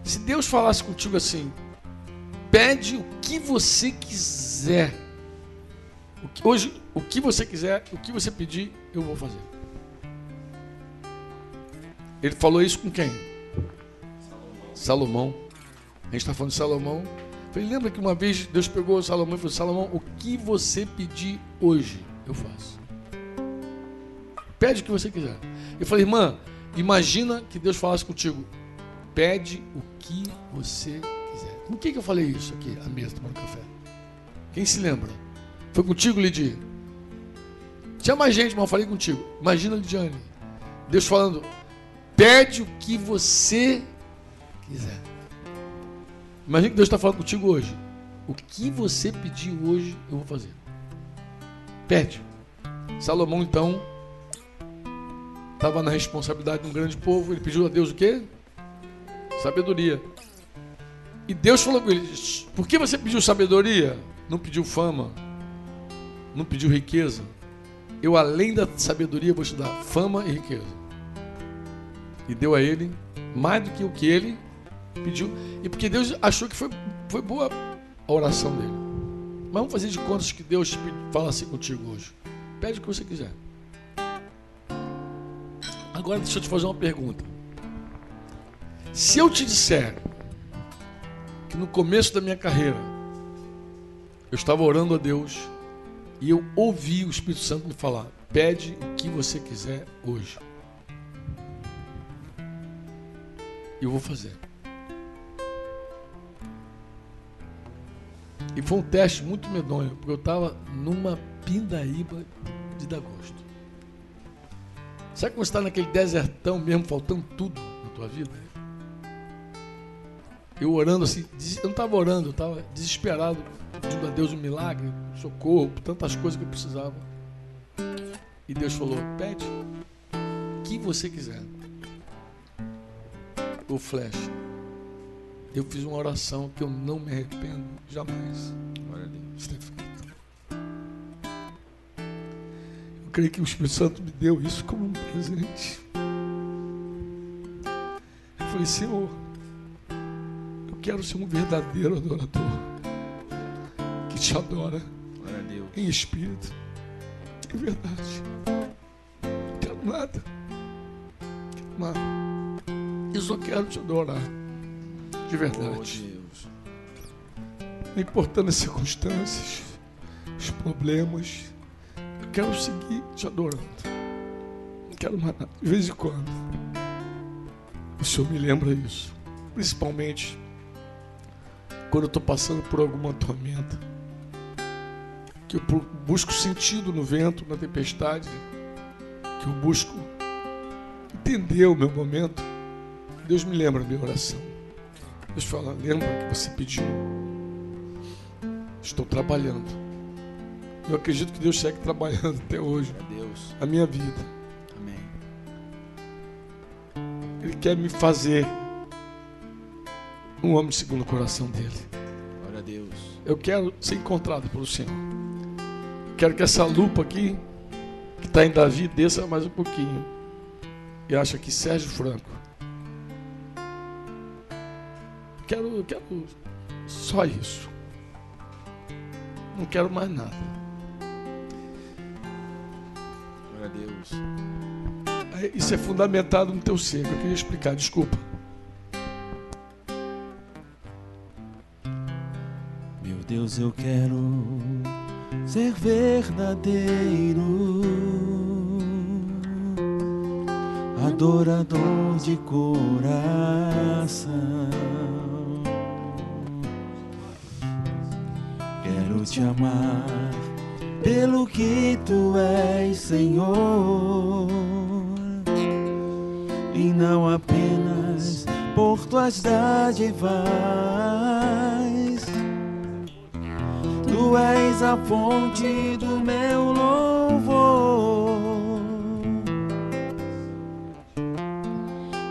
se Deus falasse contigo assim, pede o que você quiser. O que, hoje, o que você quiser, o que você pedir, eu vou fazer. Ele falou isso com quem? Salomão. A gente está falando de Salomão. falei, lembra que uma vez Deus pegou Salomão e falou: Salomão, o que você pedir hoje, eu faço. Pede o que você quiser. Eu falei, irmã, imagina que Deus falasse contigo. Pede o que você quiser. Com quem que eu falei isso aqui, à mesa, tomando café? Quem se lembra? Foi contigo, Lidia? Tinha mais gente, mas eu falei contigo. Imagina, Lidiane. Deus falando, pede o que você quiser. Imagina que Deus está falando contigo hoje. O que você pedir hoje, eu vou fazer. Pede. Salomão, então, estava na responsabilidade de um grande povo. Ele pediu a Deus o quê? Sabedoria. E Deus falou com ele: Por que você pediu sabedoria? Não pediu fama. Não pediu riqueza. Eu, além da sabedoria, vou te dar fama e riqueza. E deu a ele mais do que o que ele pediu. E porque Deus achou que foi, foi boa a oração dele. Mas vamos fazer de contas que Deus fala assim contigo hoje. Pede o que você quiser. Agora deixa eu te fazer uma pergunta. Se eu te disser que no começo da minha carreira eu estava orando a Deus e eu ouvi o Espírito Santo me falar: pede o que você quiser hoje. Eu vou fazer. E foi um teste muito medonho, porque eu estava numa pindaíba de dar gosto. Sabe quando você está naquele desertão mesmo, faltando tudo na tua vida? Eu orando assim, eu não estava orando, eu estava desesperado, pedindo a Deus um milagre, socorro, tantas coisas que eu precisava. E Deus falou: pede o que você quiser. O flash. Eu fiz uma oração que eu não me arrependo jamais. Olha ali, ter creio que o Espírito Santo me deu isso como um presente. Eu falei, Senhor, eu quero ser um verdadeiro adorador que te adora em espírito, em verdade. Não quero nada. Quero nada. Eu só quero te adorar de verdade. Oh, Não importando as circunstâncias, os problemas, quero seguir te adorando. Não quero mais nada. De vez em quando, o Senhor me lembra isso. Principalmente quando eu estou passando por alguma tormenta. Que eu busco sentido no vento, na tempestade. Que eu busco entender o meu momento. Deus me lembra a minha oração. Deus fala, lembra que você pediu. Estou trabalhando. Eu acredito que Deus segue trabalhando até hoje. Deus. A minha vida. Amém. Ele quer me fazer um homem segundo o coração dele. Glória a Deus. Eu quero ser encontrado pelo Senhor. Quero que essa lupa aqui, que está em Davi, desça mais um pouquinho. E acha que Sérgio Franco quero, eu quero só isso. Não quero mais nada. A Deus. Isso é fundamentado no teu ser. Eu queria explicar, desculpa. Meu Deus, eu quero ser verdadeiro, adorador de coração. te amar pelo que tu és, Senhor, e não apenas por tuas dádivas. Tu és a fonte do meu louvor,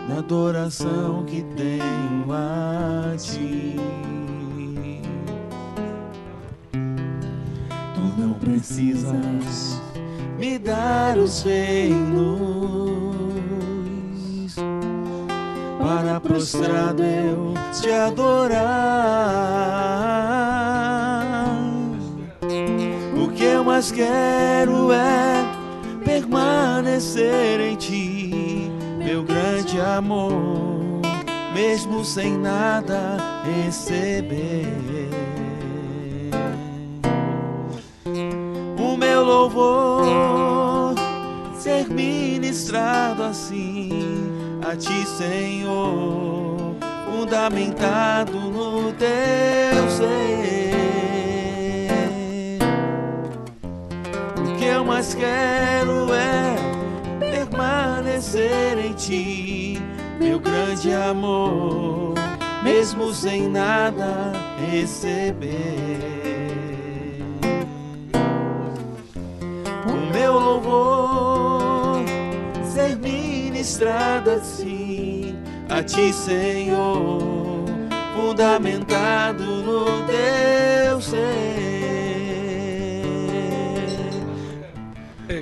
na adoração que tenho a ti. Não precisas me dar os reinos para prostrado eu te adorar. O que eu mais quero é permanecer em ti, meu grande amor, mesmo sem nada receber. Louvor ser ministrado assim a ti, Senhor, fundamentado no teu ser. O que eu mais quero é permanecer em ti, meu grande amor, mesmo sem nada receber. Meu louvor ser ministrado assim a ti, Senhor, fundamentado no teu ser.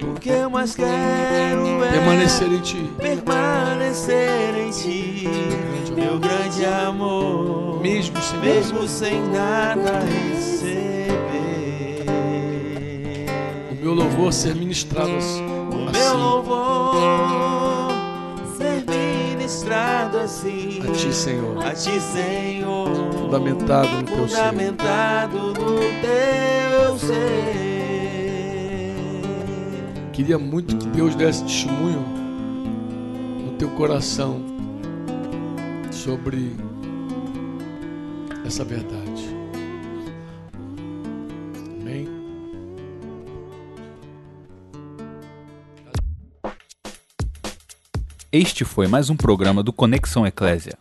O que eu mais quero é Permanecer em ti. permanecer em ti, meu grande amor, Mesmo sem mesmo sem nada. Meu louvor ser ministrado assim. O meu louvor ser ministrado assim A ti, Senhor. a ti, Senhor, Fundamentado no teu ser. fundamentado no teu ser. Queria muito que Deus desse testemunho no teu coração sobre essa verdade. Este foi mais um programa do Conexão Eclésia.